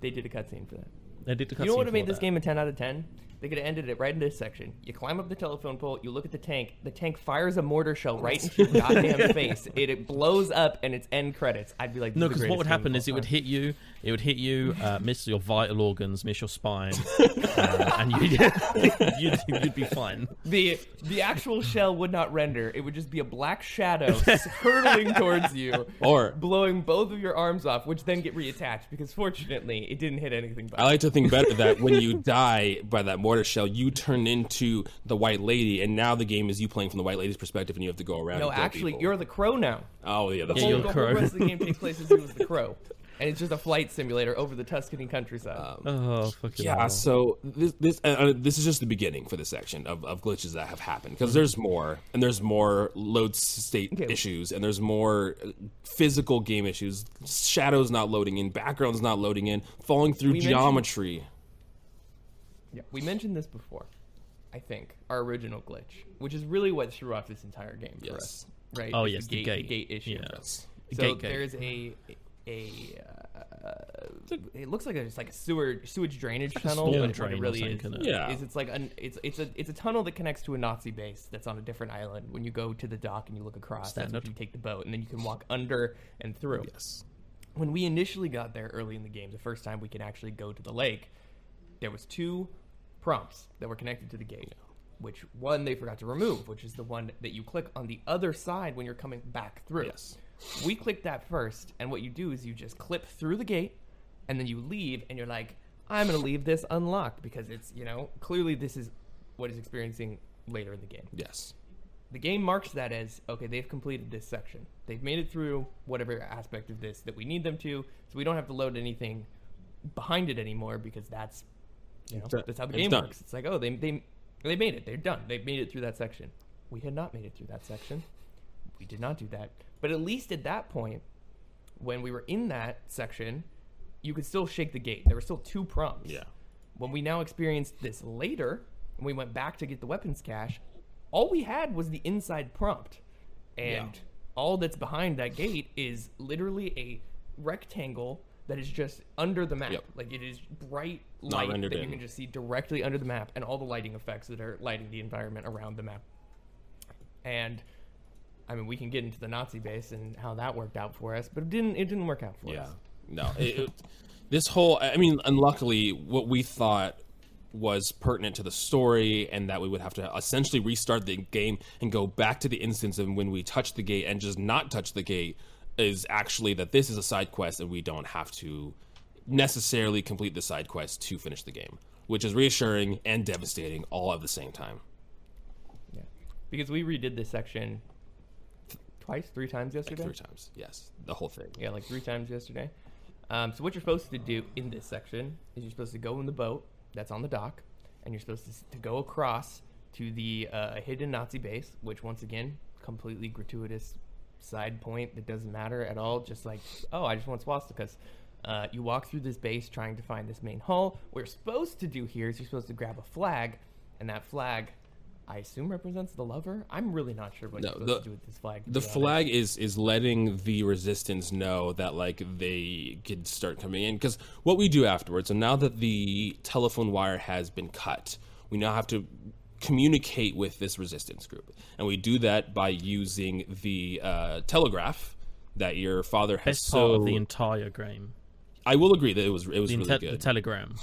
they did a cutscene for that. They did the You know what would have made this that. game a 10 out of 10? They could have ended it right in this section. You climb up the telephone pole, you look at the tank, the tank fires a mortar shell right into your goddamn face. It, it blows up and it's end credits. I'd be like, No, this is the because what would happen of is it would hit you, it would hit you, uh, miss your vital organs, miss your spine, uh, and you'd, you'd, you'd be fine. the the actual shell would not render. It would just be a black shadow hurtling towards you, Or blowing both of your arms off, which then get reattached because fortunately it didn't hit anything. But I like to think better that when you die by that mortar shell, you turn into the White Lady, and now the game is you playing from the White Lady's perspective, and you have to go around. no, and actually, people. you're the crow now. Oh yeah, that's The Yeah, whole, you're the the whole crow. rest of the game takes place as you as the crow, and it's just a flight simulator over the Tuscany countryside. Oh, fucking Yeah, hell. so this this uh, uh, this is just the beginning for this section of, of glitches that have happened because there's more and there's more load state Okay. issues and there's more uh, physical game issues. Shadows not loading in, backgrounds not loading in, falling through We mentioned- geometry. Yeah, we mentioned this before. I think our original glitch, which is really what threw off this entire game for Yes. us, right? Oh, yes, the gate, gate. issue. Yes. The So gate gate. there's a a. Uh, it looks like it's like a sewer sewage drainage like a tunnel, storm but what drain it really is, something, isn't it? Yeah. is it's like an it's it's a it's a tunnel that connects to a Nazi base that's on a different island. When you go to the dock and you look across, that's Standard. when you take the boat, and then you can walk under and through Yes. when we initially got there early in the game, the first time we could actually go to the lake, there was two prompts that were connected to the gate. Which one they forgot to remove, which is the one that you click on the other side when you're coming back through. Yes. We clicked that first, and what you do is you just clip through the gate, and then you leave, and you're like, I'm gonna leave this unlocked because it's you know clearly this is what is experiencing later in the game Yes. the game marks that as okay they've completed this section they've made it through whatever aspect of this that we need them to so we don't have to load anything behind it anymore because that's you know? That's how the game done. works. It's like oh they, they they made it. They're done. They've made it through that section. We had not made it through that section. We did not do that. But at least at that point when we were in that section you could still shake the gate. There were still two prompts. Yeah. when we now experienced this later, and we went back to get the weapons cache, all we had was the inside prompt. And Yeah. all that's behind that gate is literally a rectangle that is just under the map. Yep. Like it is bright light that rendered you can just see directly under the map and all the lighting effects that are lighting the environment around the map. And I mean, we can get into the Nazi base and how that worked out for us, but it didn't. It didn't work out for Yeah. us. No. It, it, this whole, I mean, unluckily, what we thought was pertinent to the story and that we would have to essentially restart the game and go back to the instance of when we touched the gate and just not touch the gate is actually that this is a side quest and we don't have to necessarily complete the side quest to finish the game, which is reassuring and devastating all at the same time. Yeah, because we redid this section twice, three times Like yesterday. three times. Yes. The whole thing. Yeah, like three times yesterday. Um, so what you're supposed to do in this section is you're supposed to go in the boat that's on the dock, and you're supposed to, to go across to the uh, hidden Nazi base, which once again, completely gratuitous side point that doesn't matter at all. Just like, oh, I just want swastikas. Uh, you walk through this base trying to find this main hull. What you're supposed to do here is you're supposed to grab a flag, and that flag, I assume, represents the lover. I'm really not sure what No, you're supposed the- to do with this flag. the honest. flag is is letting the resistance know that like they could start coming in because what we do afterwards and now that the telephone wire has been cut we now have to communicate with this resistance group and we do that by using the uh, telegraph that your father has Best so part of the entire game. i will agree that it was it was The, really inte- good the telegram.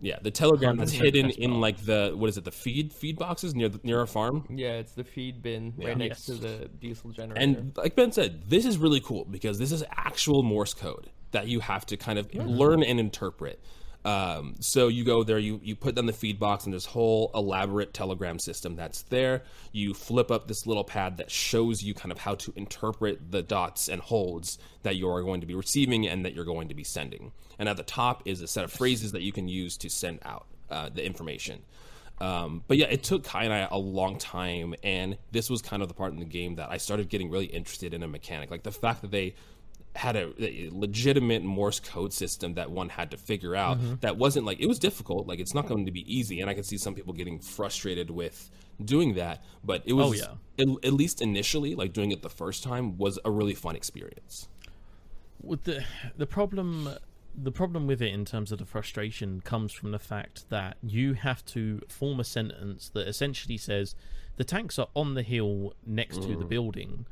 yeah the telegram that's hidden best in like the what is it the feed feed boxes near the, near our farm Yeah, it's the feed bin Yeah. right next Yes. to the diesel generator. And like Ben said, this is really cool because this is actual Morse code that you have to kind of learn and interpret. Um, so you go there, you you put down the feed box, and this whole elaborate telegram system that's there. You flip up this little pad that shows you kind of how to interpret the dots and holds that you are going to be receiving and that you're going to be sending. And at the top is a set of phrases that you can use to send out uh, the information. Um, but yeah, it took Kai and I a long time, and this was kind of the part in the game that I started getting really interested in a mechanic, like the fact that they had a, a legitimate Morse code system that one had to figure out. Mm-hmm. That wasn't like it was difficult, like it's not going to be easy, and I could see some people getting frustrated with doing that. But it oh, was, Oh, yeah. at, at least initially, like doing it the first time, was a really fun experience. With the the problem the problem with it in terms of the frustration comes from the fact that you have to form a sentence that essentially says the tanks are on the hill next to the mm. building,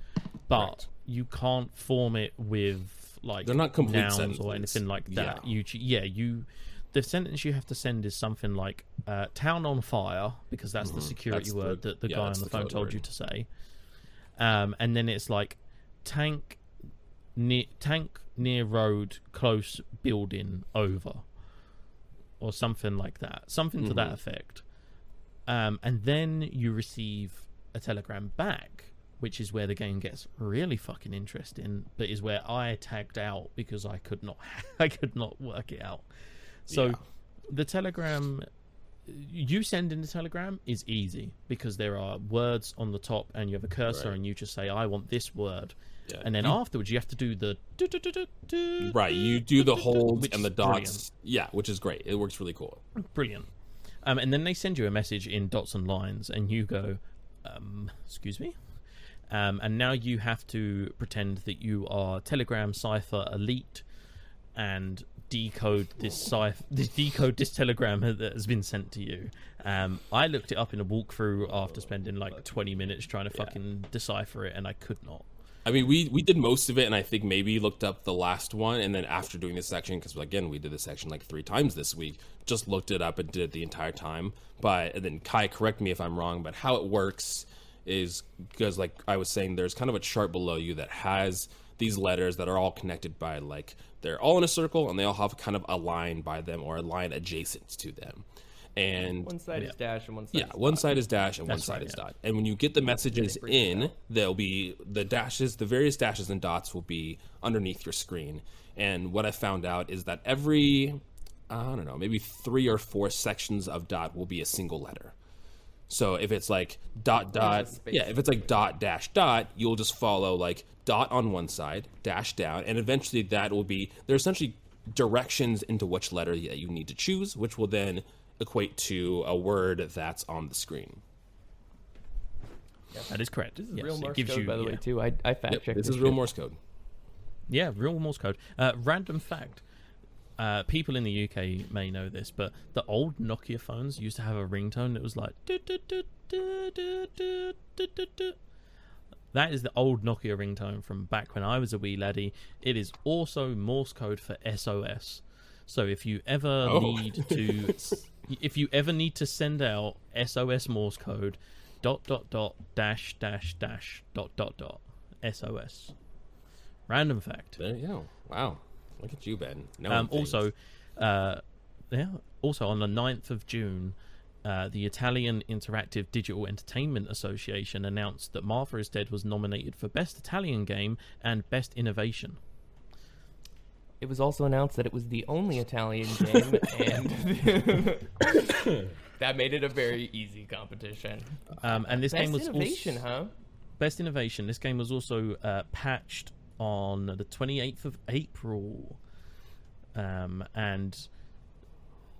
but Right. You can't form it with like They're not complete nouns or anything like that. Yeah. You yeah you the sentence you have to send is something like uh, "town on fire" because that's the security Mm-hmm. That's the- word that the yeah, guy on the, the phone told word. you to say. Um, and then it's like tank near tank near road close building over or something like that something to Mm-hmm. that effect um, and then you receive a telegram back which is where the game gets really fucking interesting but is where i tagged out because i could not i could not work it out so Yeah. the telegram you sending the telegram is easy because there are words on the top and you have a cursor Right. and you just say i want this word Yeah. and then You- afterwards you have to do the right, you do the holds and the dots. Yeah, which is great. It works really cool. brilliant um, and then they send you a message in dots and lines and you go um, excuse me um, and now you have to pretend that you are telegram cipher elite and decode this cipher this decode this telegram that has been sent to you. Um, i looked it up in a walkthrough after spending like 20 minutes trying to fucking decipher it and i could not. I mean, we we did most of it, and I think maybe looked up the last one, and then after doing this section, because again, we did this section like three times this week, just looked it up and did it the entire time. But and then Kai, correct me if I'm wrong, but how it works is because, like I was saying, there's kind of a chart below you that has these letters that are all connected by like they're all in a circle, and they all have kind of a line by them or a line adjacent to them, and One side is dash and one side. yeah, is one dot. side is dash and one side right, is yeah. dot. And when you get the messages in, out. there'll be the dashes, the various dashes and dots will be underneath your screen. And what I found out is that every, I don't know, maybe three or four sections of dot will be a single letter. So if it's like dot dot, yeah, if it's like dot dash dot, you'll just follow like dot on one side, dash down, and eventually that will be they're essentially directions into which letter that you need to choose, which will then equate to a word that's on the screen. that is correct This is Yes, real Morse gives code, you by the yeah. way, too. I I fact Yep, checked. this is real. Morse code. Yeah, real Morse code. Uh, random fact uh, people in the UK may know this, but the old Nokia phones used to have a ringtone that was like. That is the old Nokia ringtone from back when I was a wee laddie. It is also Morse code for SOS. So if you ever oh. need to, if you ever need to send out SOS Morse code, dot dot dot dash dash dash dot dot dot SOS. Random fact. There you go. Wow. Look at you, Ben. Knowing Um, also, uh, yeah. Also, on the 9th of June, uh, the Italian Interactive Digital Entertainment Association announced that Martha is Dead was nominated for Best Italian Game and Best Innovation. It was also announced that it was the only Italian game, and that made it a very easy competition. Um, and this Best game was innovation, also, huh? Best Innovation. This game was also uh, patched on the 28th of April, um, and.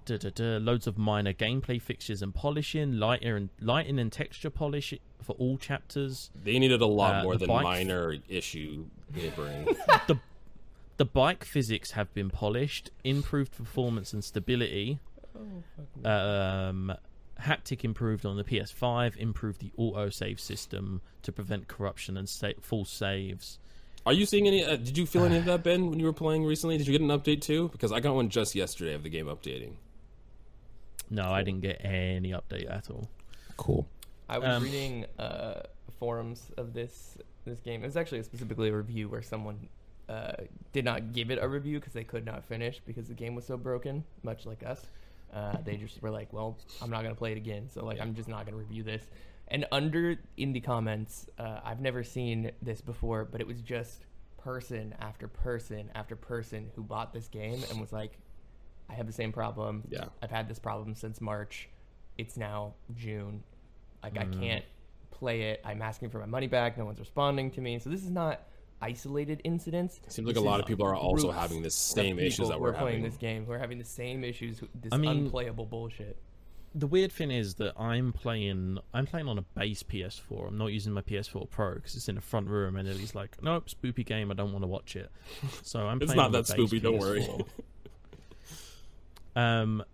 duh, duh, duh, loads of minor gameplay fixtures and polishing, lighter and lighting and texture polish for all chapters. they needed a lot uh, more than bike- minor issue the the bike physics have been polished, improved performance and stability. Um, haptic improved on the PS5, improved the auto save system to prevent corruption and sa- false saves. Are you seeing any? Uh, did you feel any of that, Ben, when you were playing recently? Did you get an update too? Because I got one just yesterday of the game updating. No, I didn't get any update at all. Cool. I was Um, reading uh, forums of this this game. It was actually specifically a review where someone uh, did not give it a review because they could not finish because the game was so broken, much like us. Uh, they just were like, "Well, I'm not gonna play it again, so like I'm just not gonna review this." And under in the comments, uh, I've never seen this before, but it was just person after person after person who bought this game and was like, "I have the same problem. Yeah. I've had this problem since March. It's now June. Like I can't play it. I'm asking for my money back. No one's responding to me. So this is not isolated incidents. It Seems like This a lot of people are also having the same issues people that who we're are playing having. this game. Who are having the same issues. This I mean- unplayable bullshit. The weird thing is that I'm playing. I'm playing on a base PS4. I'm not using my PS4 Pro because it's in the front room, and Ellie's like, "Nope, spoopy game. I don't want to watch it." So I'm. It's not that spoopy, don't worry. Um,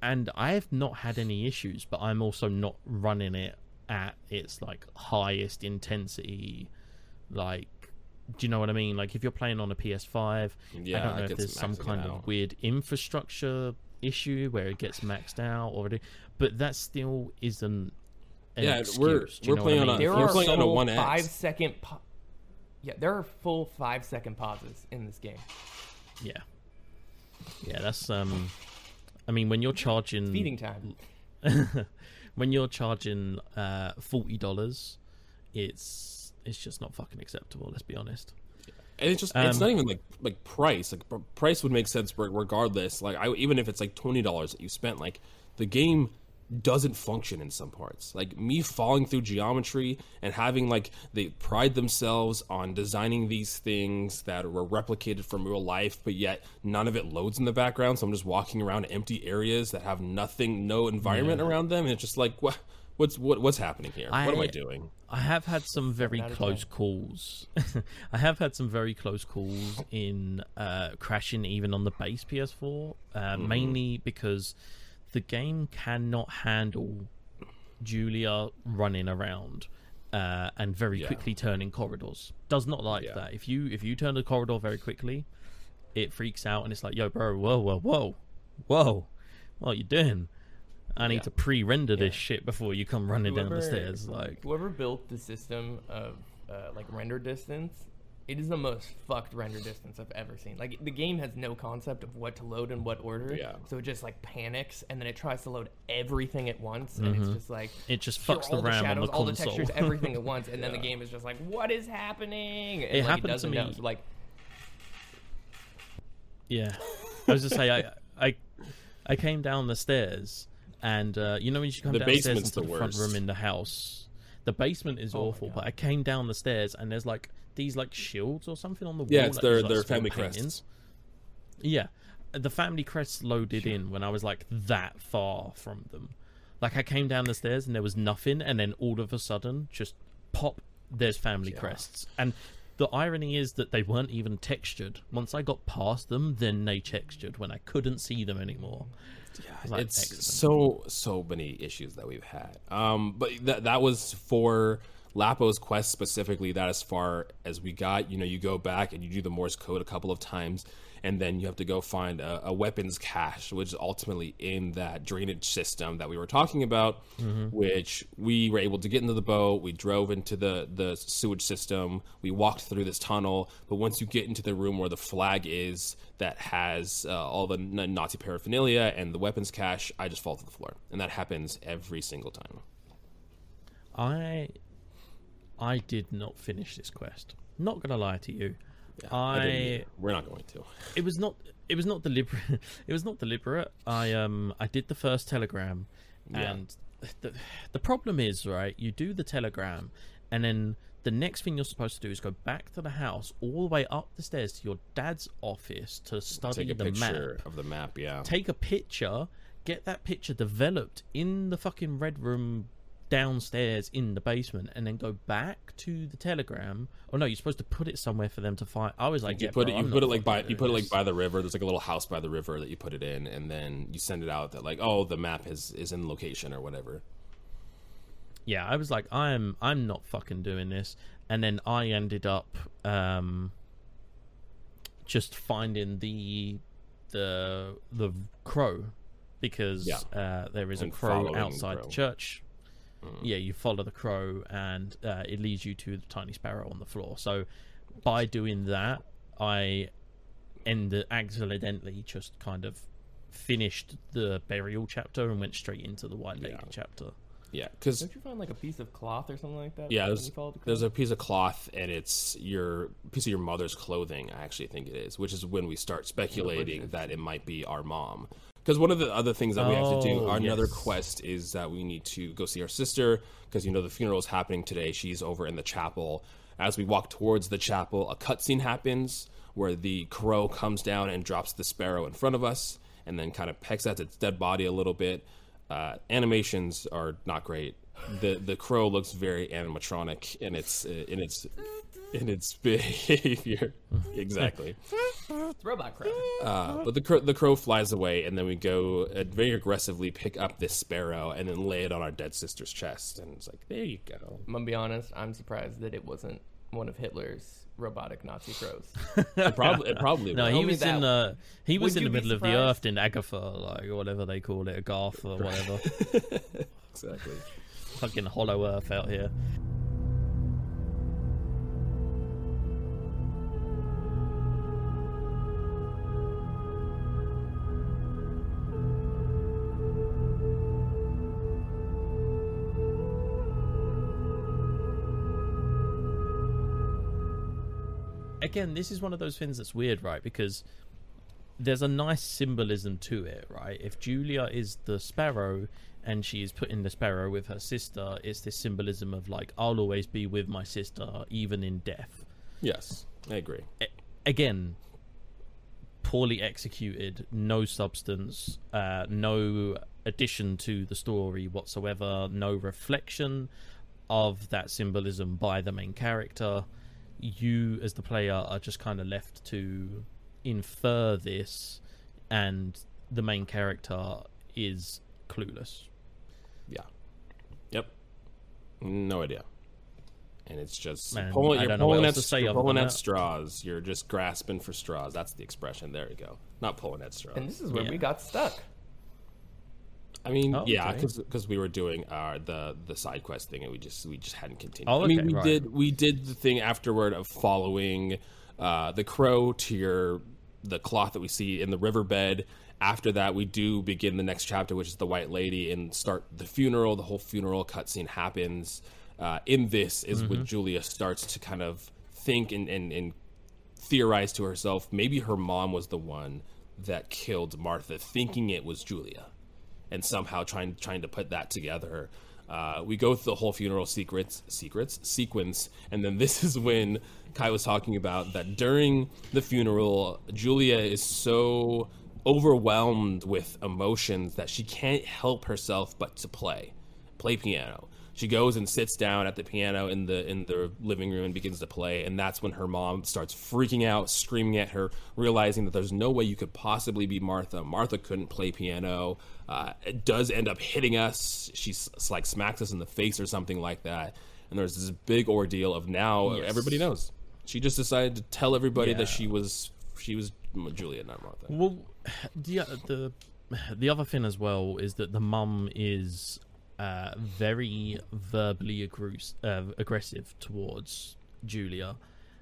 and I have not had any issues, but I'm also not running it at its like highest intensity. Like, do you know what I mean? Like, if you're playing on a PS5, Yeah, I don't know if there's some kind out. of weird infrastructure issue where it gets maxed out already, but that still isn't. An Yeah, excuse, we're- we're know playing I on mean? a- There We're playing on a full 1X. five second. Pa- yeah, there are full five second pauses in this game. Yeah. Yeah, that's um I mean when you're charging Feeding time. when you're charging uh forty dollars, it's it's just not fucking acceptable, let's be honest. And it's just it's Um, not even like like price. Like price would make sense regardless. Like I even if it's like twenty dollars that you spent, like the game doesn't function in some parts. Like me falling through geometry and having like they pride themselves on designing these things that were replicated from real life, but yet none of it loads in the background. So I'm just walking around empty areas that have nothing, no environment around them, and it's just like what. What's what, what's happening here? what am I I- doing? I have had some very close calls. I have had some very close calls in uh, crashing even on the base PS4, uh, Mm-hmm. mainly because the game cannot handle Julia running around uh, and very Yeah. quickly turning corridors. Does not like Yeah. that. If you if you turn the corridor very quickly, it freaks out and it's like, yo, bro, whoa, whoa, whoa, whoa, what are you doing? I need Yeah. to pre-render this shit before you come running down the stairs. Like, Whoever built the system of uh, like render distance, it is the most fucked render distance I've ever seen. Like the game has no concept of what to load in what order, Yeah. so it just like panics and then it tries to load everything at once, and it's just like It just fucks the all RAM on shadows, the all the textures, everything at once, and then the game is just like, what is happening? And It like, happened to doesn't know. me- So, like Yeah, I was just say I I I came down the stairs, and uh, you know when you come The downstairs basement's into the, the front room in the house, the basement is Oh awful. But I came down the stairs, and there's like these like shields or something on the Yeah, wall. it's that their is, like, their small family paintings. crests. Yeah, the family crests loaded in when I was like that far from them. Like I came down the stairs and there was nothing, and then all of a sudden, just pop, there's family Yeah. crests. And the irony is that they weren't even textured. Once I got past them, then they textured when I couldn't see them anymore. Like, it's so so many issues that we've had. Um, but that that was for Lapo's quest specifically. That as far as we got, you know, you go back and you do the Morse code a couple of times, and then you have to go find a, a weapons cache, which is ultimately in that drainage system that we were talking about. Which we were able to get into the boat. We drove into the the sewage system. We walked through this tunnel. But once you get into the room where the flag is that has uh, all the Nazi paraphernalia and the weapons cache, I just fall to the floor, and that happens every single time. I I did not finish this quest. Not gonna lie to you. Didn't I we're not going to. it was not it was not deliberate it was not deliberate i um i did the first telegram Yeah. and the, the problem is right you do the telegram and then the next thing you're supposed to do is go back to the house all the way up the stairs to your dad's office to study Take a the picture map of the map. Yeah, take a picture get that picture developed in the fucking red room downstairs in the basement and then go back to the telegram oh no you're supposed to put it somewhere for them to find i was like you yeah, put bro, it. You I'm put it like by. You put it like by the river. There's like a little house by the river that you put it in, and then you send it out that like, oh, the map is is in location or whatever. yeah i was like i'm i'm not fucking doing this and then i ended up um just finding the the the crow because Yeah. uh there is a crow outside the crow. Church yeah you follow the crow and uh, it leads you to the tiny sparrow on the floor so by doing that i ended accidentally just kind of finished the burial chapter and went straight into the white lady Yeah. chapter Yeah, because don't you find like a piece of cloth or something like that? Yeah, there's, the there's a piece of cloth, and it's your piece of your mother's clothing. I actually think it is, which is when we start speculating that it might be our mom. Because one of the other things that we have to do, Oh, our another yes. quest is that we need to go see our sister. Because you know the funeral is happening today. She's over in the chapel. As we walk towards the chapel, a cutscene happens where the crow comes down and drops the sparrow in front of us, and then kind of pecks at its dead body a little bit. Uh, animations are not great. The the crow looks very animatronic in its in its in its behavior. exactly. It's Robot Crow. Uh, but the crow, the crow flies away, and then we go and very aggressively pick up this sparrow and then lay it on our dead sister's chest. And it's like, there you go. I'm gonna be honest. I'm surprised that it wasn't one of Hitler's robotic Nazi crows. It probably, it probably No, he was in uh, he was Would in the you be middle of the earth in Agatha, like or whatever they call it, Agarth or whatever. exactly. Fucking hollow earth out here. Again, this is one of those things that's weird, right? Because there's a nice symbolism to it, right? If Julia is the sparrow and she is putting the sparrow with her sister, it's this symbolism of like, I'll always be with my sister, even in death. Yes, I agree. A- again, poorly executed, no substance, uh, no addition to the story whatsoever, no reflection of that symbolism by the main character. You, as the player, are just kind of left to infer this, and the main character is clueless. Yeah. Yep. No idea. And it's just Man, pulling, you're don't know what pulling else at, say you're pulling at straws. You're just grasping for straws. That's the expression. There you go. Not pulling at straws. and this is where Yeah. we got stuck. I mean, Oh, yeah, okay. because we were doing uh, the the side quest thing, and we just we just hadn't continued. Oh, I mean, we right. did we did the thing afterward of following uh, the crow to your the cloth that we see in the riverbed. After that, we do begin the next chapter, which is the White Lady, and start the funeral. The whole funeral cutscene happens. Uh, in this is Mm-hmm. when Julia starts to kind of think and, and, and theorize to herself maybe her mom was the one that killed Martha, thinking it was Julia and somehow trying trying to put that together. Uh, we go through the whole funeral secrets secrets sequence, and then this is when Kai was talking about that during the funeral, Julia is so overwhelmed with emotions that she can't help herself but to play play piano. She goes and sits down at the piano in the in the living room and begins to play, and that's when her mom starts freaking out, screaming at her, realizing that there's no way you could possibly be Martha. Martha couldn't play piano. Uh, it does end up hitting us. She's like smacks us in the face or something like that, and there's this big ordeal of now Yes. everybody knows. She just decided to tell everybody Yeah. that she was she was Julia, not Martha. Well, the the the other thing as well is that the mum is uh, very verbally aggress- uh, aggressive towards Julia,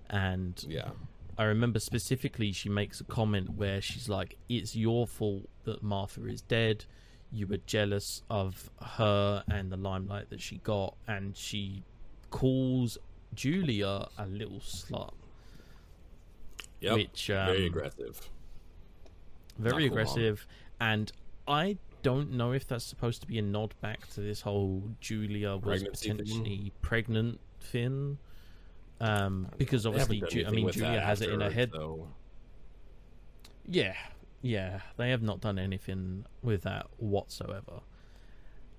and Yeah. I remember specifically she makes a comment where she's like, "It's your fault that Martha is dead. You were jealous of her and the limelight that she got," and she calls Julia a little slut. Yep. Which, very um, aggressive. very cool, Mom. aggressive and i don't know if that's supposed to be a nod back to this whole julia was Pregnancy thing? potentially pregnant thing um because obviously Ju- i mean julia has it in her head though. yeah yeah they have not done anything with that whatsoever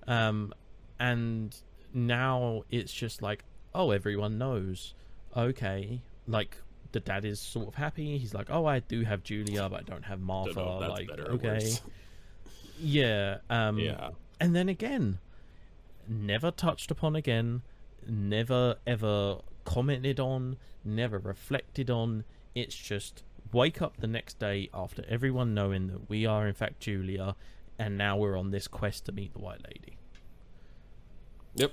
um and now it's just like oh everyone knows okay like the dad is sort of happy he's like oh i do have julia but i don't have martha Don't know if that's like okay. Yeah um Yeah. and then again never touched upon again never ever commented on never reflected on it's just wake up the next day after everyone knowing that we are in fact julia and now we're on this quest to meet the white lady Yep.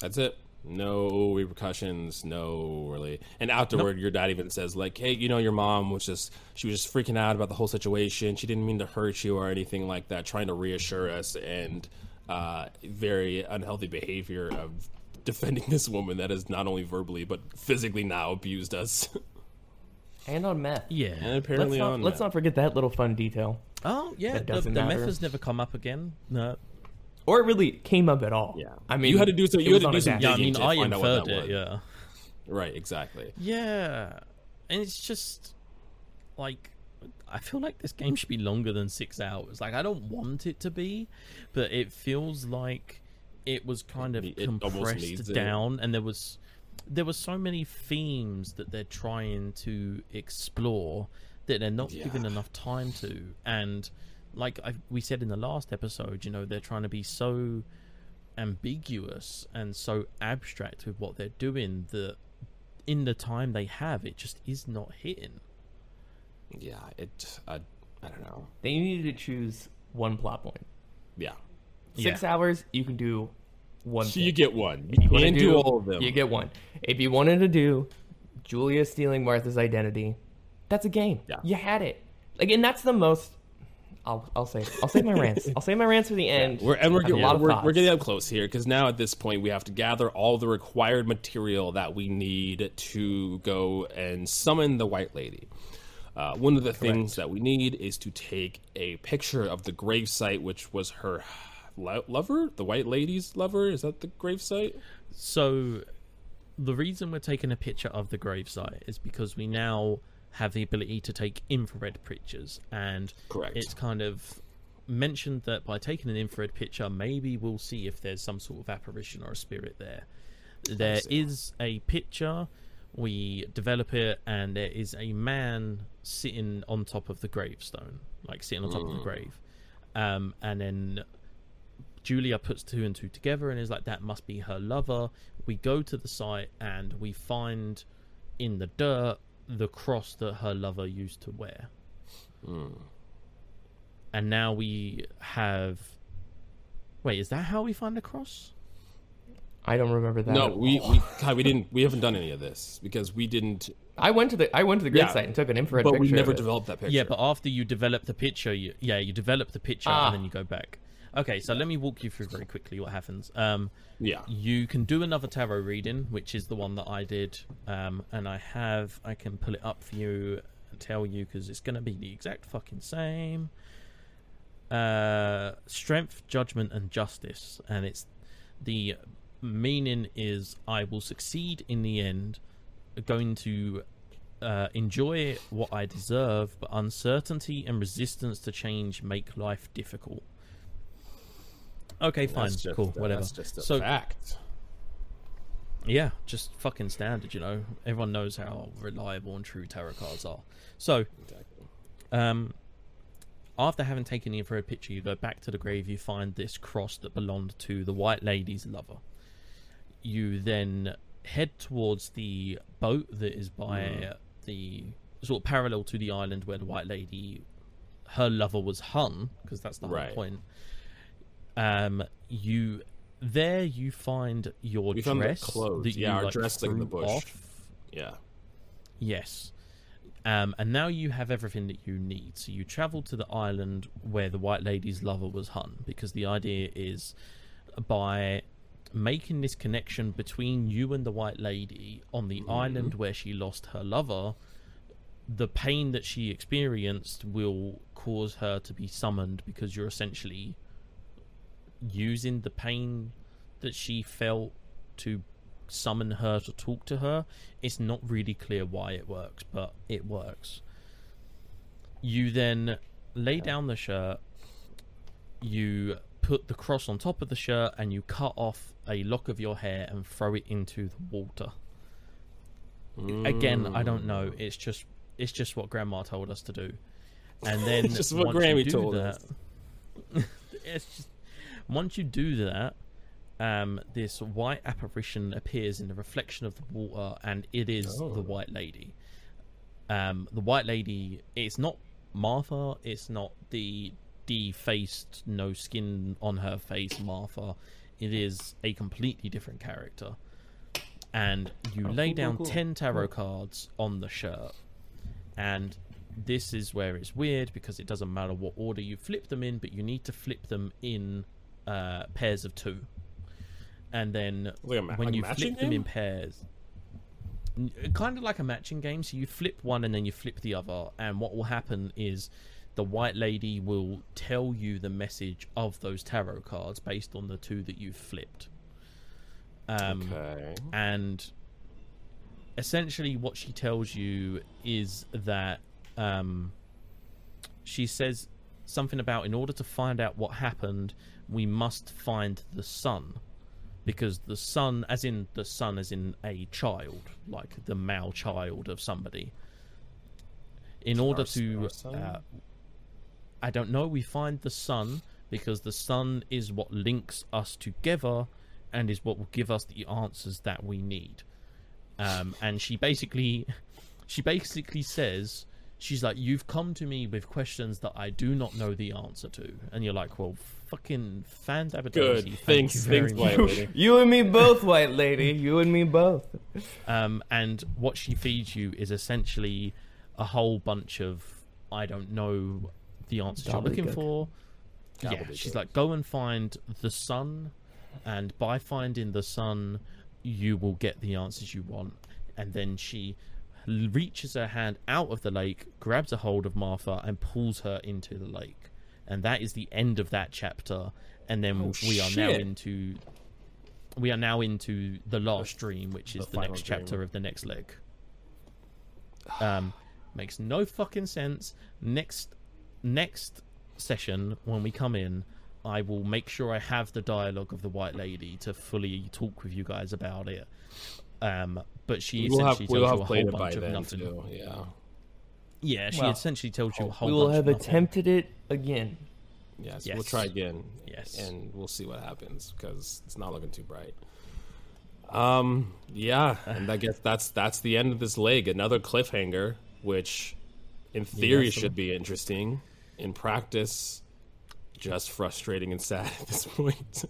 That's it. No repercussions, no really. And afterward, your dad even says like, "Hey, you know, your mom was just she was just freaking out about the whole situation. She didn't mean to hurt you or anything like that, trying to reassure us." And uh, very unhealthy behavior of defending this woman that has not only verbally but physically now abused us. And on meth. yeah and apparently Let's not, on let's that. not forget that little fun detail. oh yeah the, doesn't the meth has never come up again no Or it really came up at all. Yeah. I mean, You had to do some- you had to do a some yeah i mean to i find out what inferred that it was. yeah right, exactly. Yeah, and it's just like I feel like this game should be longer than six hours. Like I don't want it to be, but it feels like it was kind of It- it compressed needs it. down, and there was there were so many themes that they're trying to explore that they're not Yeah. given enough time to. And like I, we said in the last episode, you know, they're trying to be so ambiguous and so abstract with what they're doing that in the time they have, it just is not hitting. Yeah, it. I, I don't know. They needed to choose one plot point. Yeah, Six hours, you can do one. so thing. you get one. If You wanna can't do all of them. You get one. If you wanted to do Julia stealing Martha's identity, that's a game. Yeah. You had it. Like, and that's the most. I'll I'll say I'll save my rants. I'll save my rants for the end. We're, and we're, I have a getting, lot we're, we're getting up close here because now at this point we have to gather all the required material that we need to go and summon the White Lady. Uh, one of the things that we need is to take a picture of the gravesite, which was her lo- lover, the White Lady's lover. Is that the gravesite? So, the reason we're taking a picture of the gravesite is because we now have the ability to take infrared pictures, and Correct. it's kind of mentioned that by taking an infrared picture, maybe we'll see if there's some sort of apparition or a spirit there. There is a picture. We develop it, and there is a man sitting on top of the gravestone, like sitting on top of the grave. Um, and then Julia puts two and two together and is like, that must be her lover. We go to the site and we find in the dirt the cross that her lover used to wear. And now we have. Wait, is that how we find the cross? I don't remember that. No, we, we God, we didn't we haven't done any of this because we didn't. I went to the I went to the grid Yeah, site and took an infrared But picture. we never of it. developed that picture. Yeah, but after you develop the picture, you, yeah, you develop the picture Ah. and then you go back. Okay, so let me walk you through very quickly what happens. Um, yeah. you can do another tarot reading, which is the one that I did, um, and I have I can pull it up for you and tell you because it's going to be the exact fucking same. Uh, strength, judgment, and justice, and it's the meaning is I will succeed in the end, going to uh, enjoy what I deserve, but uncertainty and resistance to change make life difficult. Okay, fine, That's just, cool, whatever. That's just a so fact. yeah, just fucking standard, you know. Everyone knows how reliable and true tarot cards are. So, Exactly. um, after having taken the infrared picture, you go back to the grave. You find this cross that belonged to the White Lady's lover. You then head towards the boat that is by the sort of parallel to the island where the White Lady, her lover was hung, because that's the whole Right. point. Um, you there you find your We dress clothes. that you Yeah, like, dress, in the bush. off. Yeah. Yes. Um, and now you have everything that you need. So you travel to the island where the White Lady's lover was hung, because the idea is by making this connection between you and the White Lady on the island where she lost her lover, the pain that she experienced will cause her to be summoned because you're essentially using the pain that she felt to summon her to talk to her. It's not really clear why it works, but it works. You then lay down the shirt, you put the cross on top of the shirt, and you cut off a lock of your hair and throw it into the water. Again, I don't know. Mm. It's just it's just what Grandma told us to do. And then It's just what Grammy told that, us. it's just once you do that, um, this white apparition appears in the reflection of the water, and it is Oh. the White Lady. Um, the White Lady. It's not Martha. It's not the defaced, no skin on her face Martha. It is a completely different character. And you Oh, lay cool, cool, down cool. ten tarot cards on the shirt, and this is where it's weird because it doesn't matter what order you flip them in, but you need to flip them in uh, pairs of two. And then Like ma- when like you flip them in pairs, kind of like a matching game. So you flip one and then you flip the other, and what will happen is the white lady will tell you the message of those tarot cards based on the two that you've flipped. Um, Okay. and essentially what she tells you is that um, she says something about in order to find out what happened we must find the son because the son as in the son as in a child like the male child of somebody. In order Our- to, our uh, I don't know, we find the sun because the sun is what links us together and is what will give us the answers that we need. Um, and she basically, she basically says, she's like, "You've come to me with questions that I do not know the answer to," and you're like, "Well, fucking fan Good. thank Thanks, you very thanks. White Lady. You and me both, white lady. You and me both. Um, and what she feeds you is essentially a whole bunch of I don't know the answers you're looking Gobbledygook. for. Yeah, Gobbledygook. she's like, go and find the sun, and by finding the sun, you will get the answers you want. And then she reaches her hand out of the lake, grabs a hold of Martha, and pulls her into the lake. And that is the end of that chapter. And then Oh, we are now into we are now into the last dream, which is the the, next dream. chapter of the next leg. Um, makes no fucking sense. Next, next session when we come in, I will make sure I have the dialogue of the White Lady to fully talk with you guys about it. Um, but she We'll have, essentially we'll tells have you a whole it bunch of nothing. too. Yeah. Yeah, she Well, essentially tells you a whole we will bunch have of attempted it again. Yes, we'll try again. Yes. and we'll see what happens because it's not looking too bright. Um, yeah, and I guess that's that's the end of this leg. Another cliffhanger, which in theory Yes. should be interesting. In practice, just frustrating and sad at this point.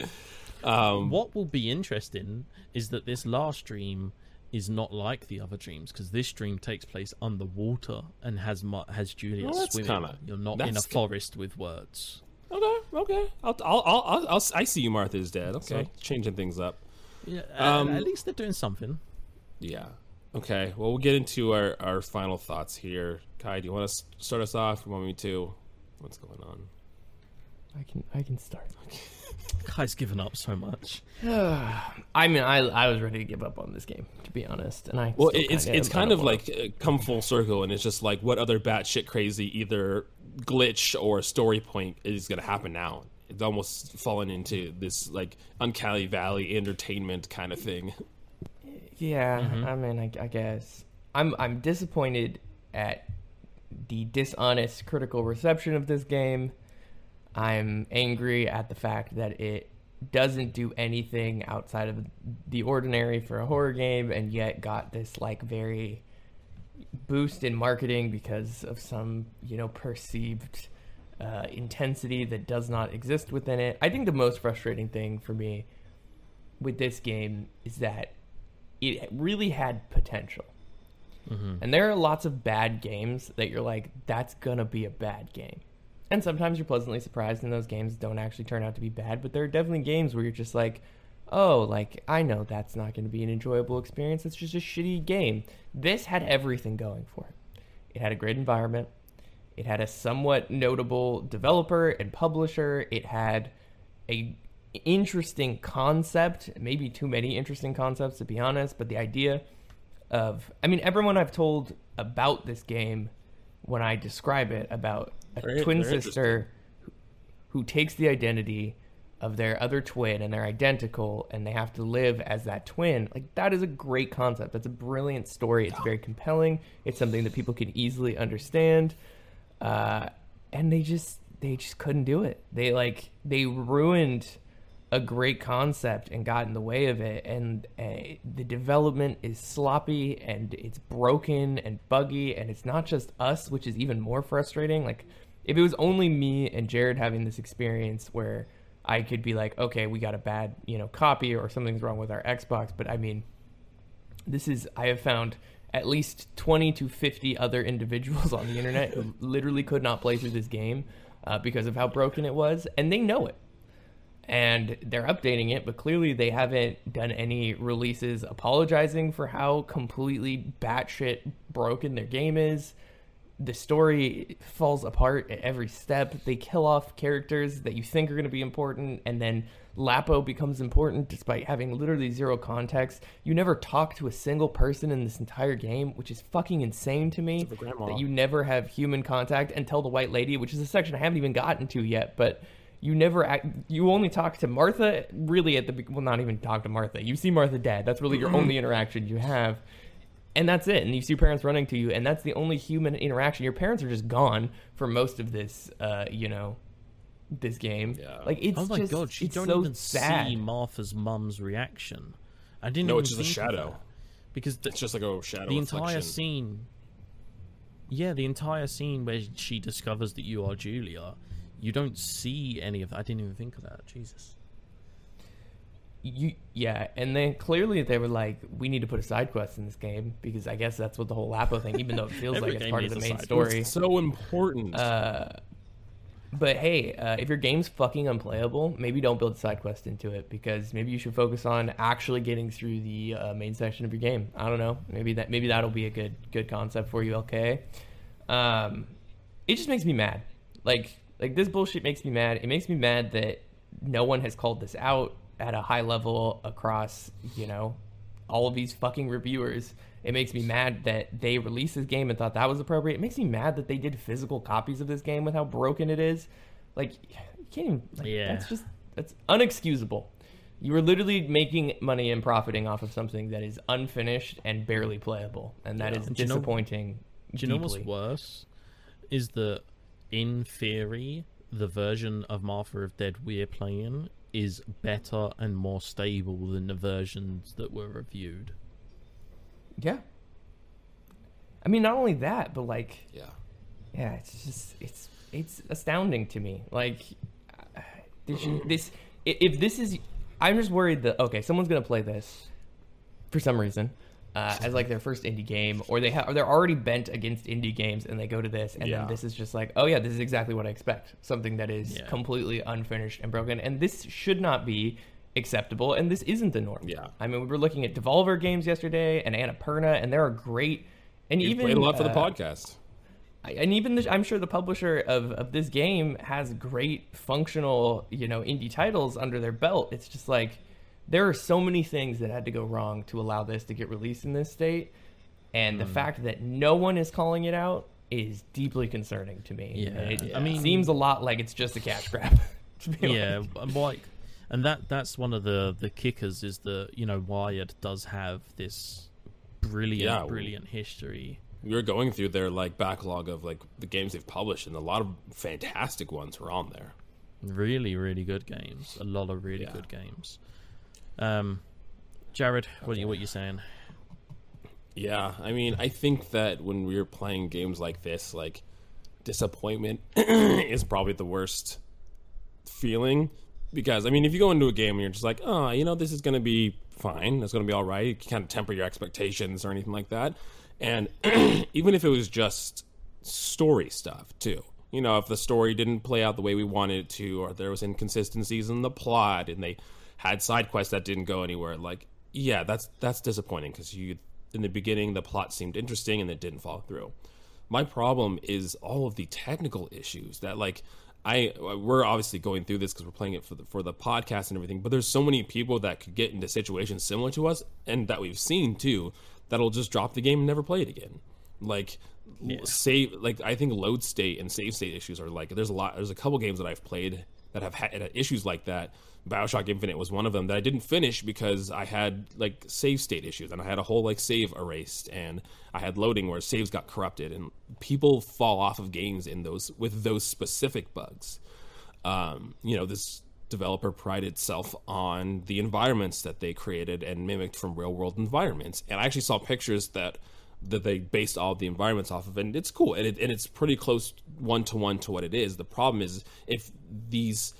um, What will be interesting is that this last dream is not like the other dreams because this dream takes place underwater and has has Juliet Well, swimming. kinda- You're not in a forest with words. okay, okay, I'll, I'll, I'll, I'll, I'll I see you. Martha's dead. Okay, changing things up. Yeah, Um, at least they're doing something. Yeah. Okay. Well, we'll get into our, our final thoughts here. Kai, do you want to start us off? You want me to? What's going on? I can I can start. Kai's given up so much. I mean, I I was ready to give up on this game, to be honest, and I. Well, still it's kinda it's am. kind I of don't wanna- like uh, come full circle, and it's just like what other batshit crazy either glitch or story point is going to happen now. It's almost fallen into this like uncanny valley entertainment kind of thing. Yeah, Mm-hmm. I mean, I, I guess I'm I'm disappointed at the dishonest critical reception of this game. I'm angry at the fact that it doesn't do anything outside of the ordinary for a horror game, and yet got this like very boost in marketing because of some you know perceived uh, intensity that does not exist within it. I think the most frustrating thing for me with this game is that it really had potential. And there are lots of bad games that you're like, that's gonna be a bad game. And sometimes you're pleasantly surprised and those games don't actually turn out to be bad, but there are definitely games where you're just like, oh, like, I know that's not gonna be an enjoyable experience. It's just a shitty game. This had everything going for it. It had a great environment. It had a somewhat notable developer and publisher. It had a interesting concept, maybe too many interesting concepts to be honest, but the idea of I mean everyone I've told about this game when I describe it about a They're- twin they're sister who, who takes the identity of their other twin and they're identical and they have to live as that twin. Like that is a great concept. That's a brilliant story. It's very compelling. It's something that people can easily understand. Uh, and they just they just couldn't do it. They like they ruined a great concept and got in the way of it. And uh, the development is sloppy and it's broken and buggy and it's not just us which is even more frustrating. Like if it was only me and Jared having this experience where I could be like okay we got a bad you know copy or something's wrong with our Xbox. But I mean this is I have found at least 20 to 50 other individuals on the internet who literally could not play through this game uh, because of how broken it was. And they know it and they're updating it, but clearly they haven't done any releases apologizing for how completely batshit broken their game is. The story falls apart at every step. They kill off characters that you think are going to be important, and then Lapo becomes important despite having literally zero context. You never talk to a single person in this entire game, which is fucking insane to me. That you never have human contact and tell the White Lady, which is a section I haven't even gotten to yet, but you never act, you only talk to Martha really at the be- well not even talk to Martha. You see Martha dead. That's really your only interaction you have. and that's it. And you see your parents running to you, and that's the only human interaction. Your parents are just gone for most of this, uh, you know, this game. Yeah. Like it's oh my just, god, you it's don't so even sad. see Martha's mum's reaction. I didn't. No, even it's just a shadow. Because the, It's just like a shadow the reflection. entire scene. Yeah, the entire scene where she discovers that you are Julia, you don't see any of that. I didn't even think of that. Jesus. you yeah and then clearly they were like we need to put a side quest in this game because i guess that's what the whole lapo thing even though it feels like it's part of the main story It's so important. uh but hey uh, if your game's fucking unplayable maybe don't build a side quest into it because maybe you should focus on actually getting through the uh, main section of your game i don't know maybe that maybe that'll be a good good concept for you lk um it just makes me mad like like this bullshit makes me mad it makes me mad that no one has called this out at a high level across you know all of these fucking reviewers it makes me mad that they released this game and thought that was appropriate it makes me mad that they did physical copies of this game with how broken it is like you can't even like, Yeah. that's just that's unexcusable you are literally making money and profiting off of something that is unfinished and barely playable and that Yeah. is And do you know- disappointing Do you know what's worse? Is that in theory, the version of Martha is Dead we're playing is better and more stable than the versions that were reviewed. Yeah. I mean, not only that, but like, yeah. yeah, it's just it's it's astounding to me. Like, this, this if this is, I'm just worried that okay, someone's gonna play this for some reason. Uh, as like their first indie game, or they have, or they're already bent against indie games, and they go to this, and Yeah. then this is just like, oh yeah, this is exactly what I expect. Something that is Yeah. completely unfinished and broken, and this should not be acceptable, and this isn't the norm. Yeah. I mean, we were looking at Devolver games yesterday and Annapurna, and there are great, and You even played a lot for the uh, podcast. And even the, I'm sure the publisher of, of this game has great functional, you know, indie titles under their belt. It's just like there are so many things that had to go wrong to allow this to get released in this state, and the Hmm. fact that no one is calling it out is deeply concerning to me. Yeah, it, I mean- seems a lot like it's just a cash grab. to be yeah, honest. and like, and that that's one of the the kickers is that you know Wired does have this brilliant, Yeah. brilliant history. We were going through their like backlog of like the games they've published, and a lot of fantastic ones were on there. Really, really good games. A lot of really Yeah. good games. Um, Jared, what are you what you saying? Yeah, I mean, I think that when we're playing games like this, like disappointment is probably the worst feeling because I mean, if you go into a game and you're just like, oh, you know, this is going to be fine, it's going to be all right, you kind of temper your expectations or anything like that, and even if it was just story stuff too. You know, if the story didn't play out the way we wanted it to, or there was inconsistencies in the plot, and they had side quests that didn't go anywhere, like yeah, that's that's disappointing because you in the beginning the plot seemed interesting and it didn't follow through. My problem is all of the technical issues that like I we're obviously going through this because we're playing it for the for the podcast and everything, but there's so many people that could get into situations similar to us and that we've seen too that'll just drop the game and never play it again. Like l- save like I think load state and save state issues are like there's a lot there's a couple games that I've played that have had issues like that. Bioshock Infinite was one of them that I didn't finish because I had like save state issues and I had a whole like save erased and I had loading where saves got corrupted and people fall off of games in those with those specific bugs. Um, you know, this developer prided itself on the environments that they created and mimicked from real world environments. And I actually saw pictures that that they based all the environments off of, and it's cool, and, it, and it's pretty close one to one to what it is. The problem is if these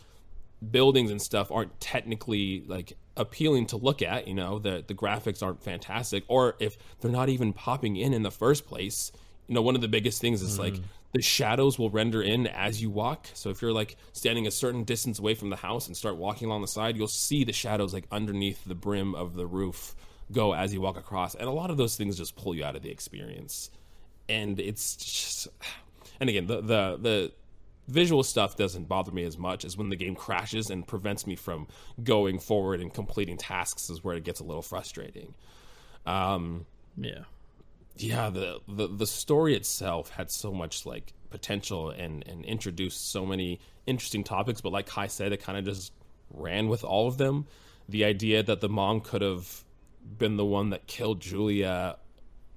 buildings and stuff aren't technically like appealing to look at, you know, the the graphics aren't fantastic, or if they're not even popping in in the first place. You know, one of the biggest things is like mm. the shadows will render in as you walk. So if you're like standing a certain distance away from the house and start walking along the side, you'll see the shadows like underneath the brim of the roof go as you walk across. And a lot of those things just pull you out of the experience. And it's just and again, the the the visual stuff doesn't bother me as much as when the game crashes and prevents me from going forward and completing tasks is where it gets a little frustrating. Um, Yeah. yeah, the, the the story itself had so much like potential and and introduced so many interesting topics, but like Kai said, it kind of just ran with all of them. The idea that the mom could have been the one that killed Julia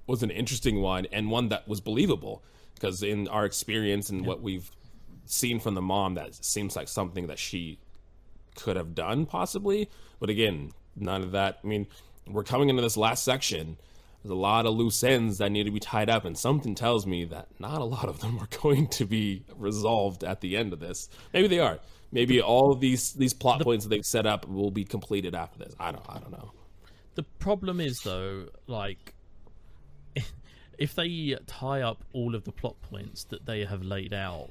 was an interesting one and one that was believable because in our experience and what we've seen from the mom, that seems like something that she could have done possibly. But again, none of that. I mean, we're coming into this last section. There's a lot of loose ends that need to be tied up, and something tells me that not a lot of them are going to be resolved at the end of this. Maybe they are. Maybe all these these plot points that they've set up will be completed after this. I don't. I don't know. The problem is though, like if they tie up all of the plot points that they have laid out,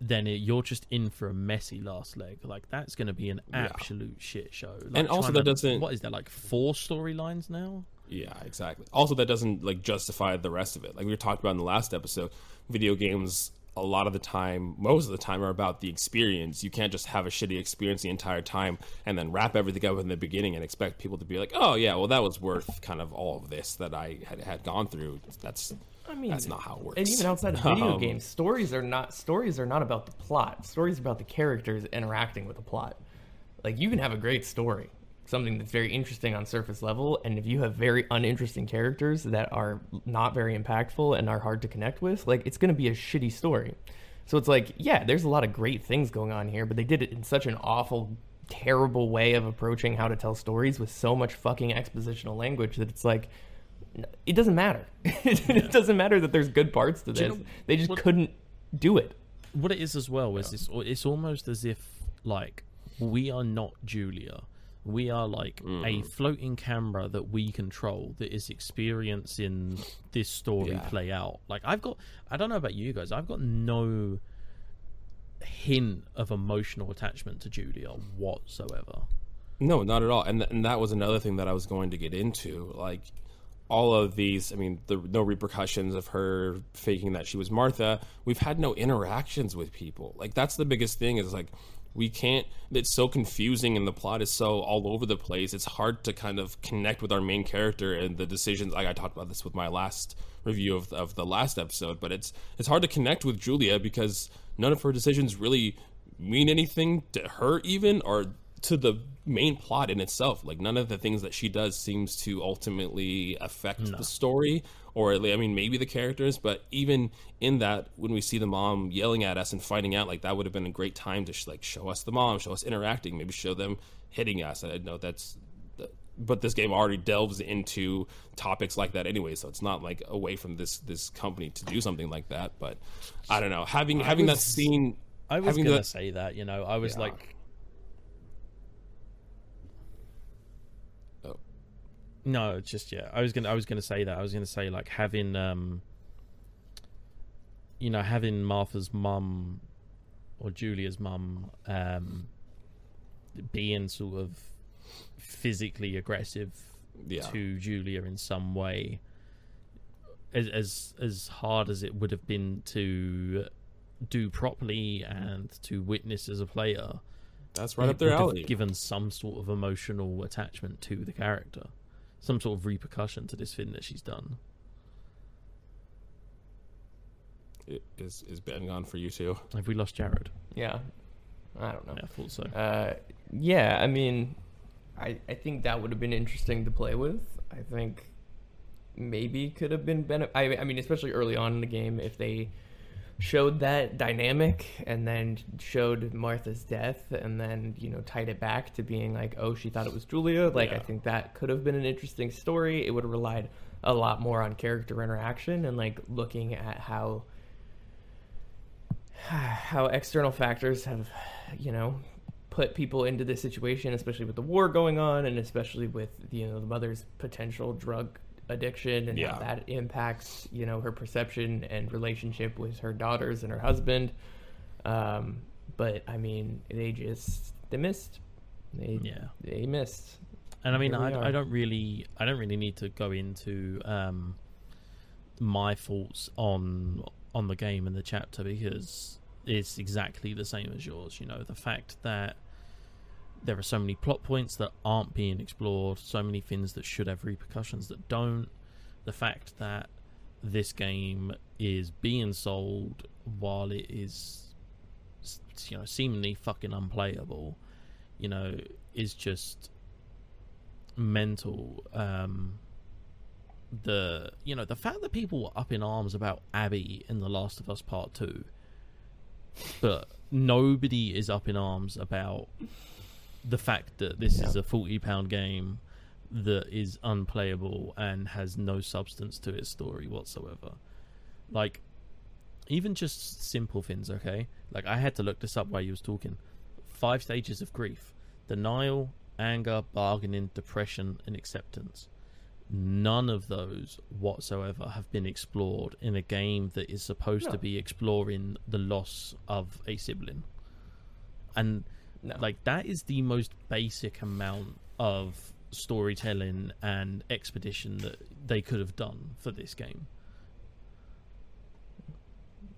then it, you're just in for a messy last leg. Like that's going to be an absolute shit show. Like, And also that to- doesn't- What is there like four storylines now? Yeah, exactly. Also, that doesn't like justify the rest of it. Like we were talking about in the last episode, video games a lot of the time, most of the time, are about the experience. You can't just have a shitty experience the entire time and then wrap everything up in the beginning and expect people to be like, "Oh yeah, well that was worth kind of all of this that I had had gone through." That's I mean, that's not how it works. And even outside of video Um, games, stories are not stories are not about the plot. Stories are about the characters interacting with the plot. Like you can have a great story, something that's very interesting on surface level, and if you have very uninteresting characters that are not very impactful and are hard to connect with, like it's going to be a shitty story. So it's like, yeah, there's a lot of great things going on here, but they did it in such an awful terrible way of approaching how to tell stories with so much fucking expositional language that it's like it doesn't matter. it doesn't matter that there's good parts to Do you this. know they just what- couldn't do it. What it is as well is it's it's almost as if like we are not Julia. We are like a mm. floating camera that we control that is experiencing this story Yeah. play out. Like I've got I don't know about you guys, I've got no hint of emotional attachment to Julia whatsoever. No, not at all. And th- and that was another thing that I was going to get into. Like all of these, I mean, the no repercussions of her faking that she was Martha. We've had no interactions with people. Like that's the biggest thing is like we can't it's so confusing and the plot is so all over the place. It's hard to kind of connect with our main character and the decisions like I talked about this with my last review of of the last episode, but it's it's hard to connect with Julia because none of her decisions really mean anything to her even or to the main plot in itself like none of the things that she does seems to ultimately affect the story or i mean maybe the characters but even in that when we see the mom yelling at us and fighting out like that would have been a great time to sh- like show us the mom show us interacting maybe show them hitting us. I know that's but this game already delves into topics like that anyway so it's not like away from this this company to do something like that but i don't know. Having having that scene I was gonna that- say that, you know, I was Yeah. like No, just yeah. I was gonna I was gonna say that. I was gonna say like having um you know, having Martha's mum or Julia's mum um being sort of physically aggressive yeah to Julia in some way as as as hard as it would have been to do properly and to witness as a player that's right up their alley given some sort of emotional attachment to the character some sort of repercussion to this thing that she's done I- Is is Ben gone for you too? have we lost jared Yeah, I don't know. yeah i thought so Uh, yeah, I mean, I I think that would have been interesting to play with. I think maybe could have been bene- I I mean, especially early on in the game, if they showed that dynamic and then showed Martha's death and then you know tied it back to being like, oh, she thought it was Julia. Like, I think that could have been an interesting story. It would have relied a lot more on character interaction and like looking at how how external factors have, you know, put people into this situation, especially with the war going on, and especially with you know the mother's potential drug addiction and Yeah. how that impacts you know her perception and relationship with her daughters and her husband. Um, but I mean, they just they missed. They Yeah. they missed. and i mean I. I don't really i don't really need to go into um my thoughts on on the game and the chapter because it's exactly the same as yours you know the fact that there are so many plot points that aren't being explored so many things that should have repercussions that don't. The fact that this game is being sold while it is you know seemingly fucking unplayable you know is just mental. Um the you know the fact that people were up in arms about Abby in The Last of Us Part Two, but nobody is up in arms about the fact that this is a forty pound game that is unplayable and has no substance to its story whatsoever. Like, even just simple things, okay? Like, I had to look this up while you was talking. Five stages of grief: denial, anger, bargaining, depression, and acceptance. None of those whatsoever have been explored in a game that is supposed No. to be exploring the loss of a sibling. And No. like that is the most basic amount of storytelling and expedition that they could have done for this game.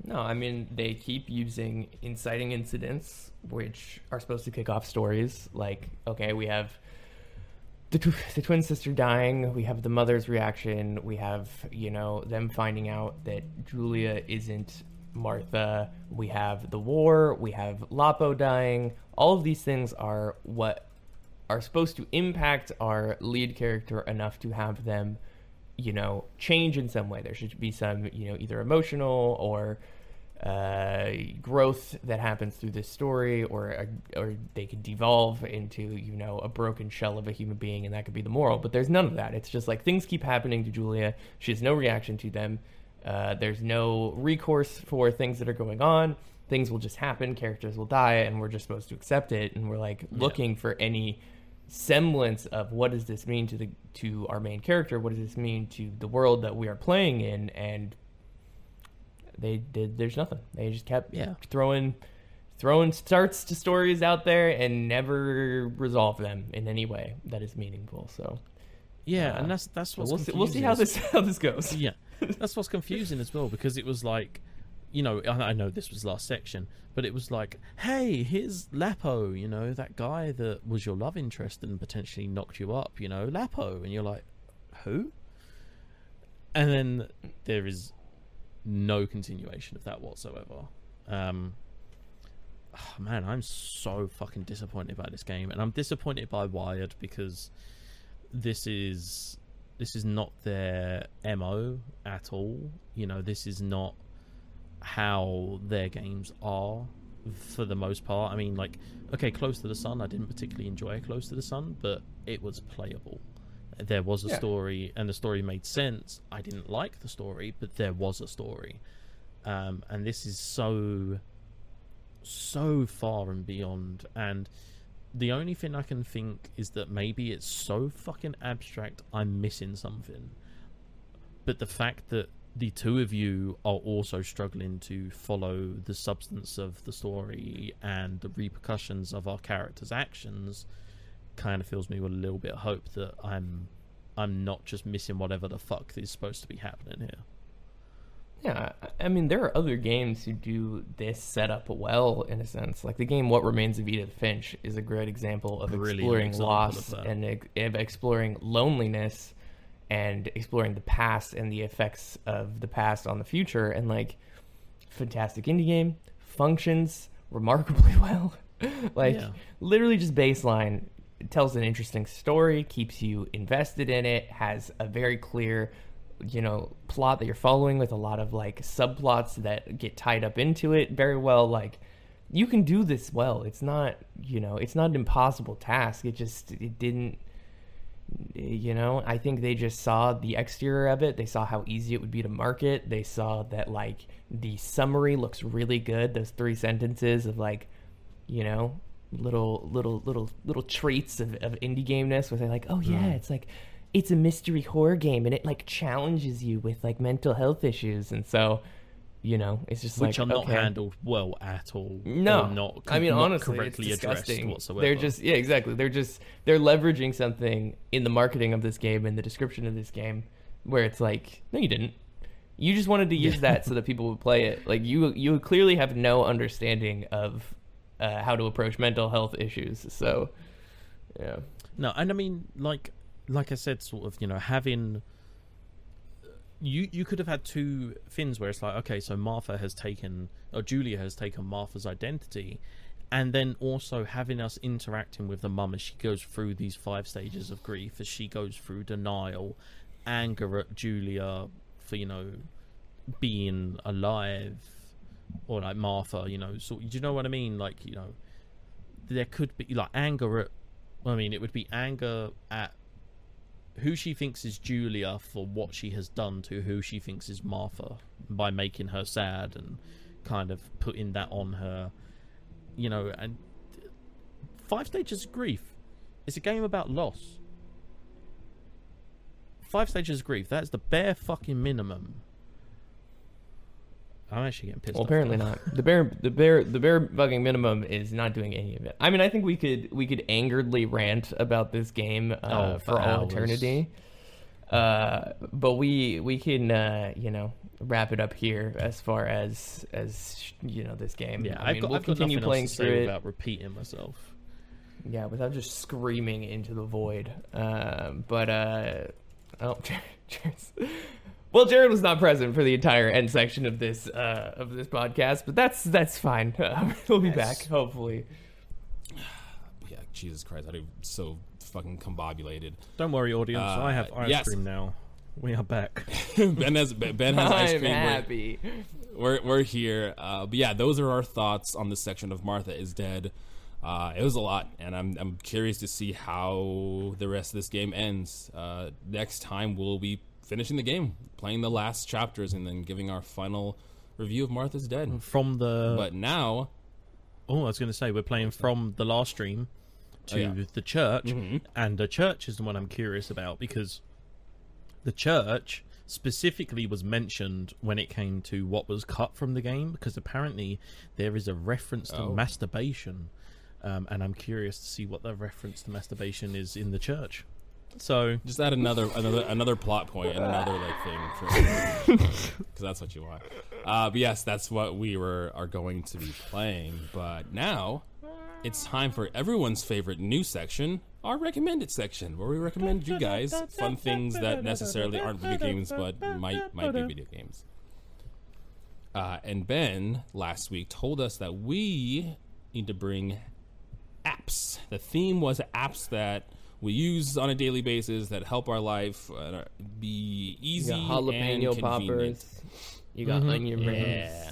No, I mean they keep using inciting incidents, which are supposed to kick off stories. Like, okay, we have the tw- the twin sister dying. We have the mother's reaction. We have you know them finding out that Julia isn't Martha. We have the war. We have Lapo dying. All of these things are what are supposed to impact our lead character enough to have them you know, change in some way. There should be some, you know, either emotional or uh, growth that happens through this story, or or they could devolve into, you know, a broken shell of a human being, and that could be the moral. But there's none of that. It's just like things keep happening to Julia. She has no reaction to them. Uh, there's no recourse for things that are going on. Things will just happen. Characters will die, and we're just supposed to accept it. And we're like looking for any semblance of what does this mean to the to our main character what does this mean to the world that we are playing in and they did there's nothing they just kept Yeah. throwing throwing starts to stories out there and never resolve them in any way that is meaningful so Yeah, Uh, and that's that's what we'll see, we'll see how this how this goes yeah, that's what's confusing as well because it was like, you know, I, know this was last section, but it was like, hey, here's Lapo, you know, that guy that was your love interest and potentially knocked you up, you know, Lapo, and you're like, who? And then there is no continuation of that whatsoever. Um, ah, man, I'm so fucking disappointed by this game, and I'm disappointed by Wired because this is this is not their mo at all. You know, this is not how their games are for the most part. I mean, like, okay, Close to the Sun, I didn't particularly enjoy Close to the Sun, but it was playable. There was a Yeah. story, and the story made sense. I didn't like the story, but there was a story. Um, and this is so, so far and beyond. And the only thing I can think is that maybe it's so fucking abstract, I'm missing something. But the fact that the two of you are also struggling to follow the substance of the story and the repercussions of our characters' actions kind of fills me with a little bit of hope that I'm I'm not just missing whatever the fuck is supposed to be happening here. Yeah, I- mean, there are other games who do this setup well, in a sense. Like the game "What Remains of Edith Finch" is a great example of Brilliant exploring example loss of and of exploring loneliness and exploring the past and the effects of the past on the future. And like, fantastic indie game functions remarkably well. like, Yeah. literally just baseline tells an interesting story, keeps you invested in it, has a very clear, you know, plot that you're following with a lot of like subplots that get tied up into it very well. Like you can do this well. It's not, you know, it's not an impossible task. It just it didn't you know, I think they just saw the exterior of it. They saw how easy it would be to market. They saw that like the summary looks really good. Those three sentences of like, you know, little little little little traits of, of indie gameness where they're like, oh yeah, mm. it's like it's a mystery horror game and it like challenges you with like mental health issues and so you know it's just Which like are not okay. handled well at all. No, not. I mean not honestly, correctly it's addressed disgusting. whatsoever. They're just yeah, exactly. They're just they're leveraging something in the marketing of this game and the description of this game, where it's like, no, you didn't. You just wanted to use that so that people would play it. Like you, you clearly have no understanding of uh, how to approach mental health issues. So, yeah, No, and I mean, like, like I said, sort of, you know, having you you could have had two fins where it's like, okay, so Martha has taken or Julia has taken Martha's identity, and then also having us interacting with the mum as she goes through these five stages of grief, as she goes through denial, anger at Julia for you know being alive, or like Martha, you know. So do you know what I mean? Like you know, there could be like anger at. I mean, it would be anger at who she thinks is Julia for what she has done to who she thinks is Martha by making her sad and kind of putting that on her, you know. And Five Stages of Grief is a game about loss. Five Stages of Grief, that's the bare fucking minimum. I'm actually getting pissed Well, apparently not. The bare, the bare, the bare fucking minimum is not doing any of it. I mean, I think we could we could angeredly rant about this game uh, Oh, for, all hours. eternity. Uh, but we we can uh, you know wrap it up here as far as as you know this game. Yeah, I I've mean, got, we'll I've continue playing else to through say it. without repeating myself. Yeah, without just screaming into the void. Um, but uh, oh, cheers. Well, Jared was not present for the entire end section of this uh, of this podcast, but that's that's fine. Uh, he'll be Yes. back hopefully. Yeah, Jesus Christ, I'm so fucking combobulated. Don't worry, audience. Uh, I have ice yes. cream now. We are back. ben has Ben has ice I'm cream. We're- happy. we're we're here. Uh, but yeah, those are our thoughts on this section of Martha is Dead. Uh, it was a lot, and I'm I'm curious to see how the rest of this game ends. Uh, next time we'll be finishing the game, playing the last chapters, and then giving our final review of Martha's Dead. From the But now, oh, I was going to say we're playing from the last stream to Oh, yeah. Mm-hmm. the church, and the church is the one I'm curious about because the church specifically was mentioned when it came to what was cut from the game because apparently there is a reference to Oh. masturbation, um, and I'm curious to see what the reference to masturbation is in the church. So just add another another another plot point and another like thing because that's what you want. Uh, but yes, that's what we were are going to be playing. But now it's time for everyone's favorite new section, our recommended section, where we recommend you guys fun things that necessarily aren't video games but might might be video games. Uh, and Ben last week told us that we need to bring apps. The theme was apps that we use on a daily basis that help our life uh, be You easy got jalapeno and convenient. poppers. You got onion rings. Yeah.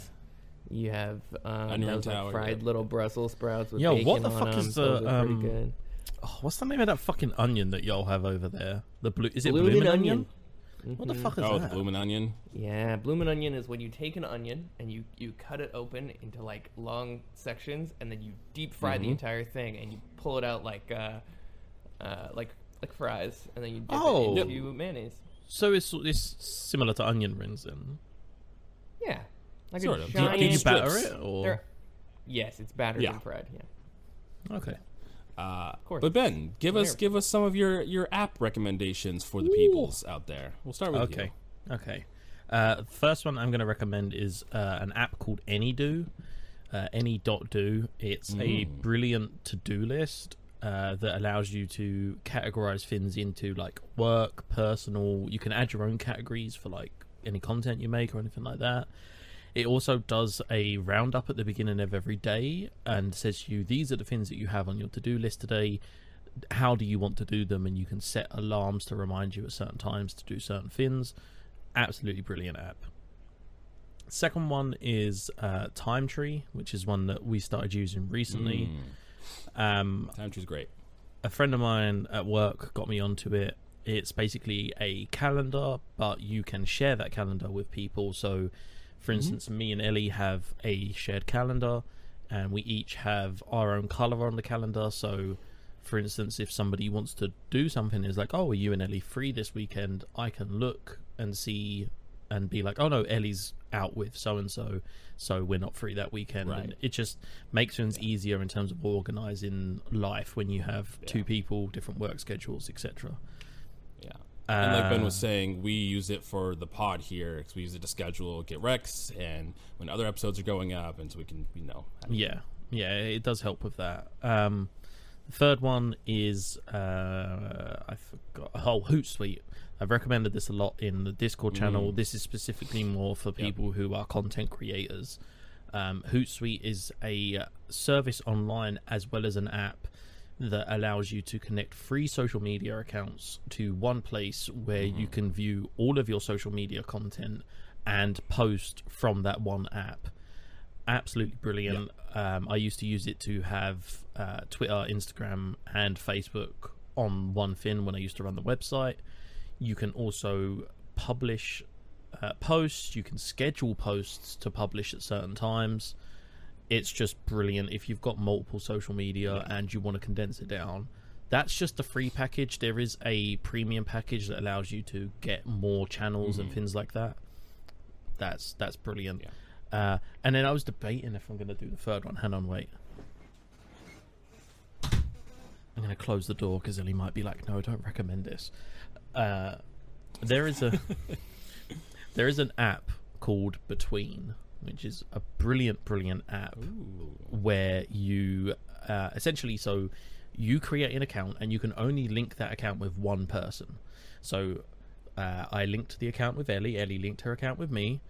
You have um, Onion those, like, fried yeah. little Brussels sprouts with Yo, bacon what the on fuck them. is the, pretty um, good. oh, what's the name of that fucking onion that y'all have over there? The blue is it Bloomin' bloomin' onion? onion. What the Mhm. fuck is Oh, that? the bloomin' onion. Yeah, bloomin' onion is when you take an onion and you you cut it open into like long sections, and then you deep fry the Mhm. entire thing, and you pull it out like uh, uh, like like fries, and then you dip Oh. it into mayonnaise. So it's it's similar to onion rings then. Yeah, like Sort a of. Do you, giant. do you strips. batter it or They're- Yes, it's battered Yeah. and fried. Yeah. okay? Uh, course. But Ben, give us America. give us some of your your app recommendations for the peoples out there. We'll start with Okay, you. okay. Uh, first one I'm going to recommend is uh, an app called AnyDo. Uh, Any.do. It's a Mm. brilliant to-do list uh, that allows you to categorize things into like work, personal. You can add your own categories for like any content you make or anything like that. It also does a roundup at the beginning of every day and says to you, these are the things that you have on your to do list today. How do you want to do them? And you can set alarms to remind you at certain times to do certain things. Absolutely brilliant app. Second one is uh, Time Tree, which is one that we started using recently. Mm. Um, Tree's great. a friend of mine at work got me onto it. It's basically a calendar, but you can share that calendar with people. So, for instance, me and Ellie have a shared calendar, and we each have our own color on the calendar. So, for instance, if somebody wants to do something, is like, "Oh, are you and Ellie free this weekend?" I can look and see and be like, "Oh no, Ellie's out with so and so, so we're not free that weekend." Right. And it just makes things easier in terms of organizing life when you have two people, different work schedules, etc. Yeah. And like Ben Uh, was saying, we use it for the pod here because we use it to schedule get Rex and when other episodes are going up, and so we can, you know, Yeah, yeah, it does help with that. Um, the third one is uh, I forgot. Oh, Hootsuite. I've recommended this a lot in the Discord channel. Mm. This is specifically more for people who are content creators. Um, Hootsuite is a service online as well as an app that allows you to connect free social media accounts to one place where you Mm-hmm. can view all of your social media content and post from that one app. Absolutely brilliant. Um, I used to use it to have uh, Twitter, Instagram, and Facebook on one thing when I used to run the website. You can also publish uh, posts. You can schedule posts to publish at certain times. It's just brilliant if you've got multiple social media and you want to condense it down. That's just the free package. There is a premium package that allows you to get more channels and things like that. That's that's brilliant. Uh, and then I was debating if I'm going to do the third one. Hang on, wait. I'm going to close the door because Ellie might be like, "No, don't recommend this." Uh, there is a there is an app called Between, which is a brilliant, brilliant app where you uh, essentially so you create an account and you can only link that account with one person. So uh, I linked the account with Ellie. Ellie linked her account with me.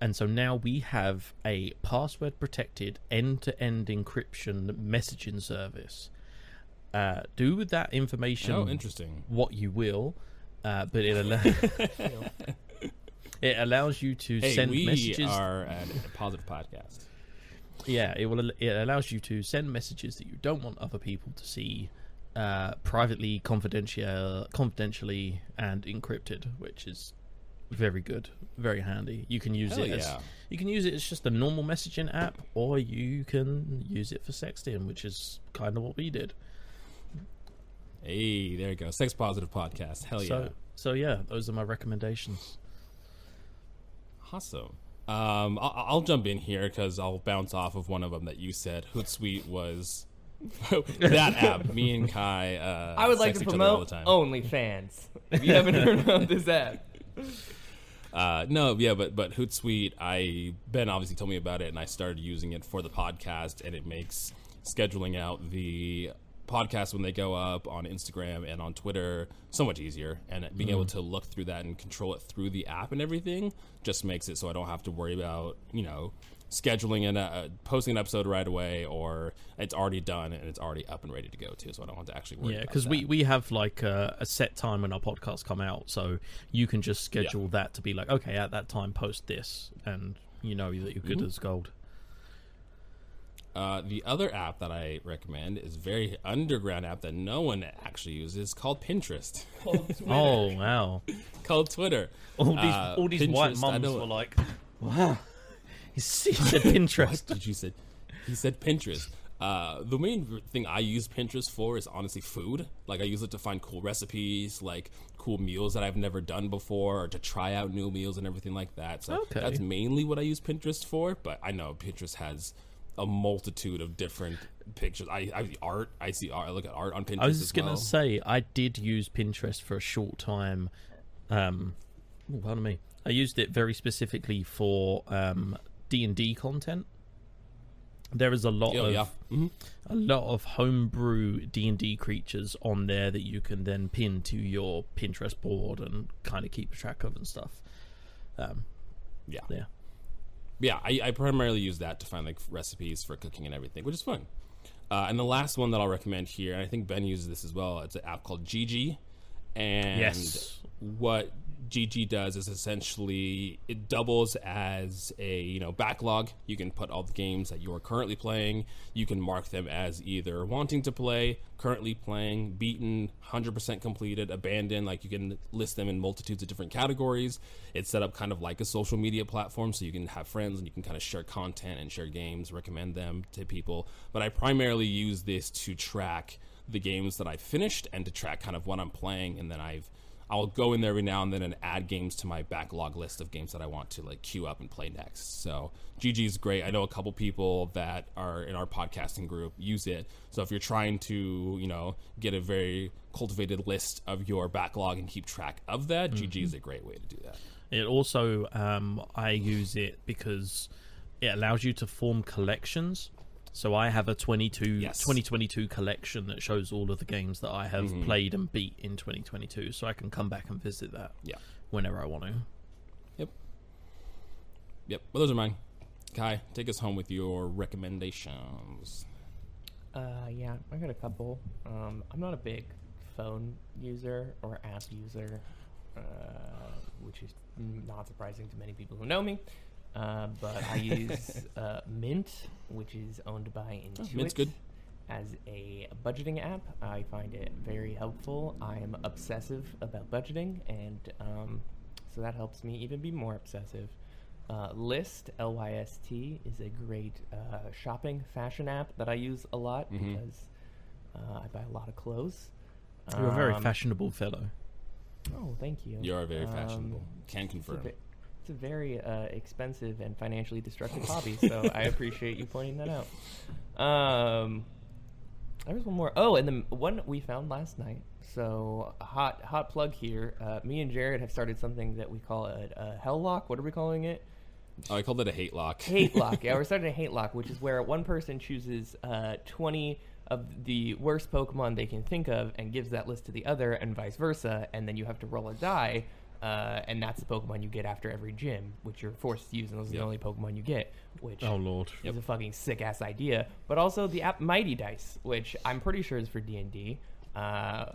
And so now we have a password protected end to end encryption messaging service. Uh, do with that information Oh, interesting. what you will, uh, but it, al- it allows you to Hey, send we messages. are a positive podcast. Yeah, it will. It allows you to send messages that you don't want other people to see, uh, privately, confidential, confidentially, and encrypted, which is very good, very handy. You can use Hell it as yeah. you can use it as just a normal messaging app, or you can use it for sexting, which is kind of what we did. Hey, there you go. Sex positive podcast. Hell so, yeah. so yeah, those are my recommendations. Awesome. Um, I'll, I'll jump in here because I'll bounce off of one of them that you said. Hootsuite was that app. Me and Kai. Uh, I would like sex to each other all promote the time. OnlyFans. If you haven't heard of this app, Uh, no, yeah, but but Hootsuite, I Ben obviously told me about it, and I started using it for the podcast, and it makes scheduling out the podcasts when they go up on Instagram and on Twitter so much easier, and being able to look through that and control it through the app and everything just makes it so I don't have to worry about you know scheduling and uh, posting an episode right away, or it's already done and it's already up and ready to go too, so I don't want to actually worry. Yeah, because we, we have like a, a set time when our podcasts come out, so you can just schedule that to be like, okay, at that time post this, and you know that you're good Mhm. as gold. Uh, the other app that I recommend is very underground app that no one actually uses called Pinterest. Oh wow! called Twitter. All these Uh, all these white Pinterest, I mums were like, wow. He said Pinterest. What did you say? He said Pinterest. Uh, the main thing I use Pinterest for is honestly food. Like I use it to find cool recipes, like cool meals that I've never done before, or to try out new meals and everything like that. So Okay. that's mainly what I use Pinterest for. But I know Pinterest has a multitude of different pictures. I, I art. I see art. I look at art on Pinterest. I was as just gonna say I did use Pinterest for a short time. Um, ooh, pardon me. I used it very specifically for um D and D content. There is a lot Oh, of yeah. Mhm. a lot of homebrew D and D creatures on there that you can then pin to your Pinterest board and kind of keep track of and stuff. Um, Yeah. yeah. Yeah, I, I primarily use that to find like recipes for cooking and everything, which is fun. Uh, and the last one that I'll recommend here, and I think Ben uses this as well. It's an app called GG, and Yes. what GG does is essentially it doubles as a you know backlog. You can put all the games that you are currently playing. You can mark them as either wanting to play, currently playing, beaten, hundred percent completed, abandoned. Like you can list them in multitudes of different categories. It's set up kind of like a social media platform, so you can have friends and you can kind of share content and share games, recommend them to people. But I primarily use this to track the games that I've finished and to track kind of what I'm playing, and then I've I'll go in there every now and then and add games to my backlog list of games that I want to like queue up and play next. So GG is great. I know a couple people that are in our podcasting group use it. So if you're trying to, you know, get a very cultivated list of your backlog and keep track of that, GG is a great way to do that. It also, um, I use it because it allows you to form collections. So I have a 22, Yes. 2022 collection that shows all of the games that I have Mm-hmm. played and beat in 2022. So I can come back and visit that Yeah. whenever I want to. Yep. Yep. Well, those are mine. Kai, take us home with your recommendations. Uh, yeah, I got a couple. Um, I'm not a big phone user or app user, uh, which is not surprising to many people who know me. Uh, but I use uh, Mint, which is owned by Intuit. Oh, Mint's good. As a budgeting app, I find it very helpful. I'm obsessive about budgeting, and um, so that helps me even be more obsessive. Uh, Lyst, L Y S T, is a great uh, shopping fashion app that I use a lot Mhm. because uh, I buy a lot of clothes. You're a very Um, fashionable fellow. Oh, thank you. You are very Um, fashionable. Can It's a, confirm. A very uh, expensive and financially destructive hobby, so I appreciate you pointing that out. Um, there was one more. Oh, and the one we found last night. So hot hot plug here. Uh, me and Jared have started something that we call a, a hell lock. What are we calling it? Oh, I called it a hate lock. hate lock. Yeah, we're starting a hate lock, which is where one person chooses uh, 20 of the worst Pokemon they can think of and gives that list to the other, and vice versa. And then you have to roll a die, uh, and that's the Pokemon you get after every gym, which you're forced to use, and those are the only Pokemon you get. Which Oh lord. is a fucking sick ass idea. But also the app Mighty Dice, which I'm pretty sure is for D and D. Uh,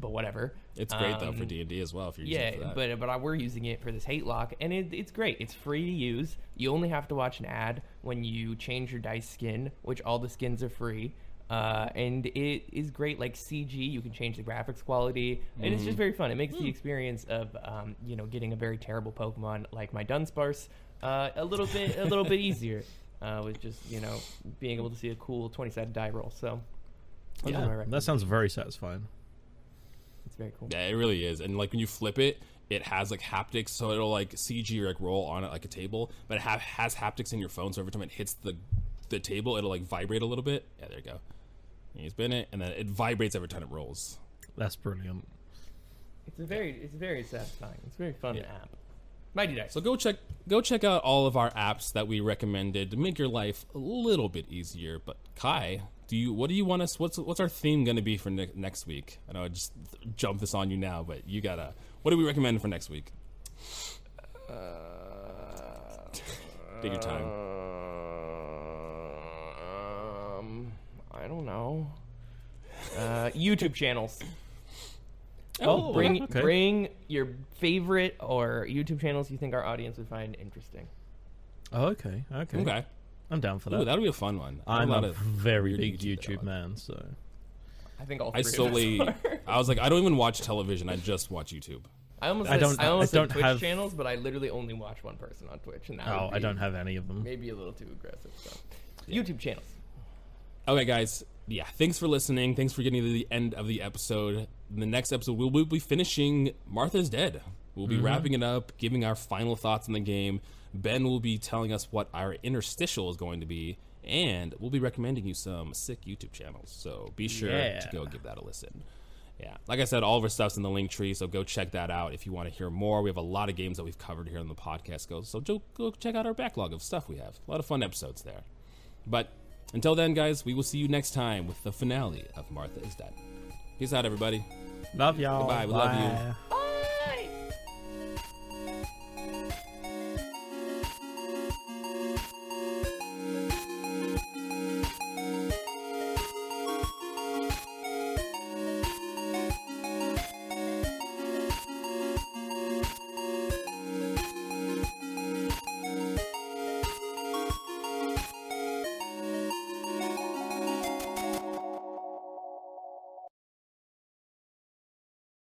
but whatever. It's great though for Um, D and D as well. If you're using it yeah, for that. but but I, we're using it for this hate lock, and it, it's great. It's free to use. You only have to watch an ad when you change your dice skin, which all the skins are free. Uh, and it is great, like CG. You can change the graphics quality, and Mm-hmm. it's just very fun. It makes Hmm. the experience of um, you know getting a very terrible Pokemon like my Dunsparce uh, a little bit a little bit easier. Uh, with just you know being able to see a cool twenty sided die roll. So those are my Yeah, that sounds very satisfying. it's very cool. Yeah, it really is. And like when you flip it, it has like haptics, so it'll like CG or like roll on it like a table, but it have, has haptics in your phone. So every time it hits the the table, it'll like vibrate a little bit. Yeah, there you go. And you spin it, and then it vibrates every time it rolls. That's brilliant. It's a very it's very satisfying. It's a very fun Yeah. app. Mighty Dice. So go check go check out all of our apps that we recommended to make your life a little bit easier. But Kai, do you what do you want us? What's what's our theme going to be for ne- next week? I know I just jump this on you now, but you gotta. What do we recommend for next week? Uh, Take your time. I don't know. Uh, YouTube channels. Oh, bring okay. bring your favorite or YouTube channels you think our audience would find interesting. Oh, okay, okay. Okay, I'm down for Ooh, that. that'll be a fun one. I have I'm lot a very big YouTube YouTube man, so I think all. I Three of us solely, are. I was like, I don't even watch television. I just watch YouTube. I almost. I said, don't- I almost I don't said Twitch have- channels, but I literally only watch one person on Twitch, and that oh, would I don't have any of them. maybe a little too aggressive. So, YouTube channels. Okay, guys. Yeah, thanks for listening. Thanks for getting to the end of the episode. In the next episode, we'll, we'll be finishing Martha's Dead. We'll be mm-hmm. wrapping it up, giving our final thoughts on the game. Ben will be telling us what our interstitial is going to be, and we'll be recommending you some sick YouTube channels. So be sure Yeah. to go give that a listen. Yeah, like I said, all of our stuff's in the Linktree, so go check that out if you want to hear more. We have a lot of games that we've covered here on the podcast. Go so go check out our backlog of stuff we have. A lot of fun episodes there. But until then, guys, we will see you next time with the finale of Martha is Dead. Peace out, everybody. Love y'all. Goodbye, we love you. Bye.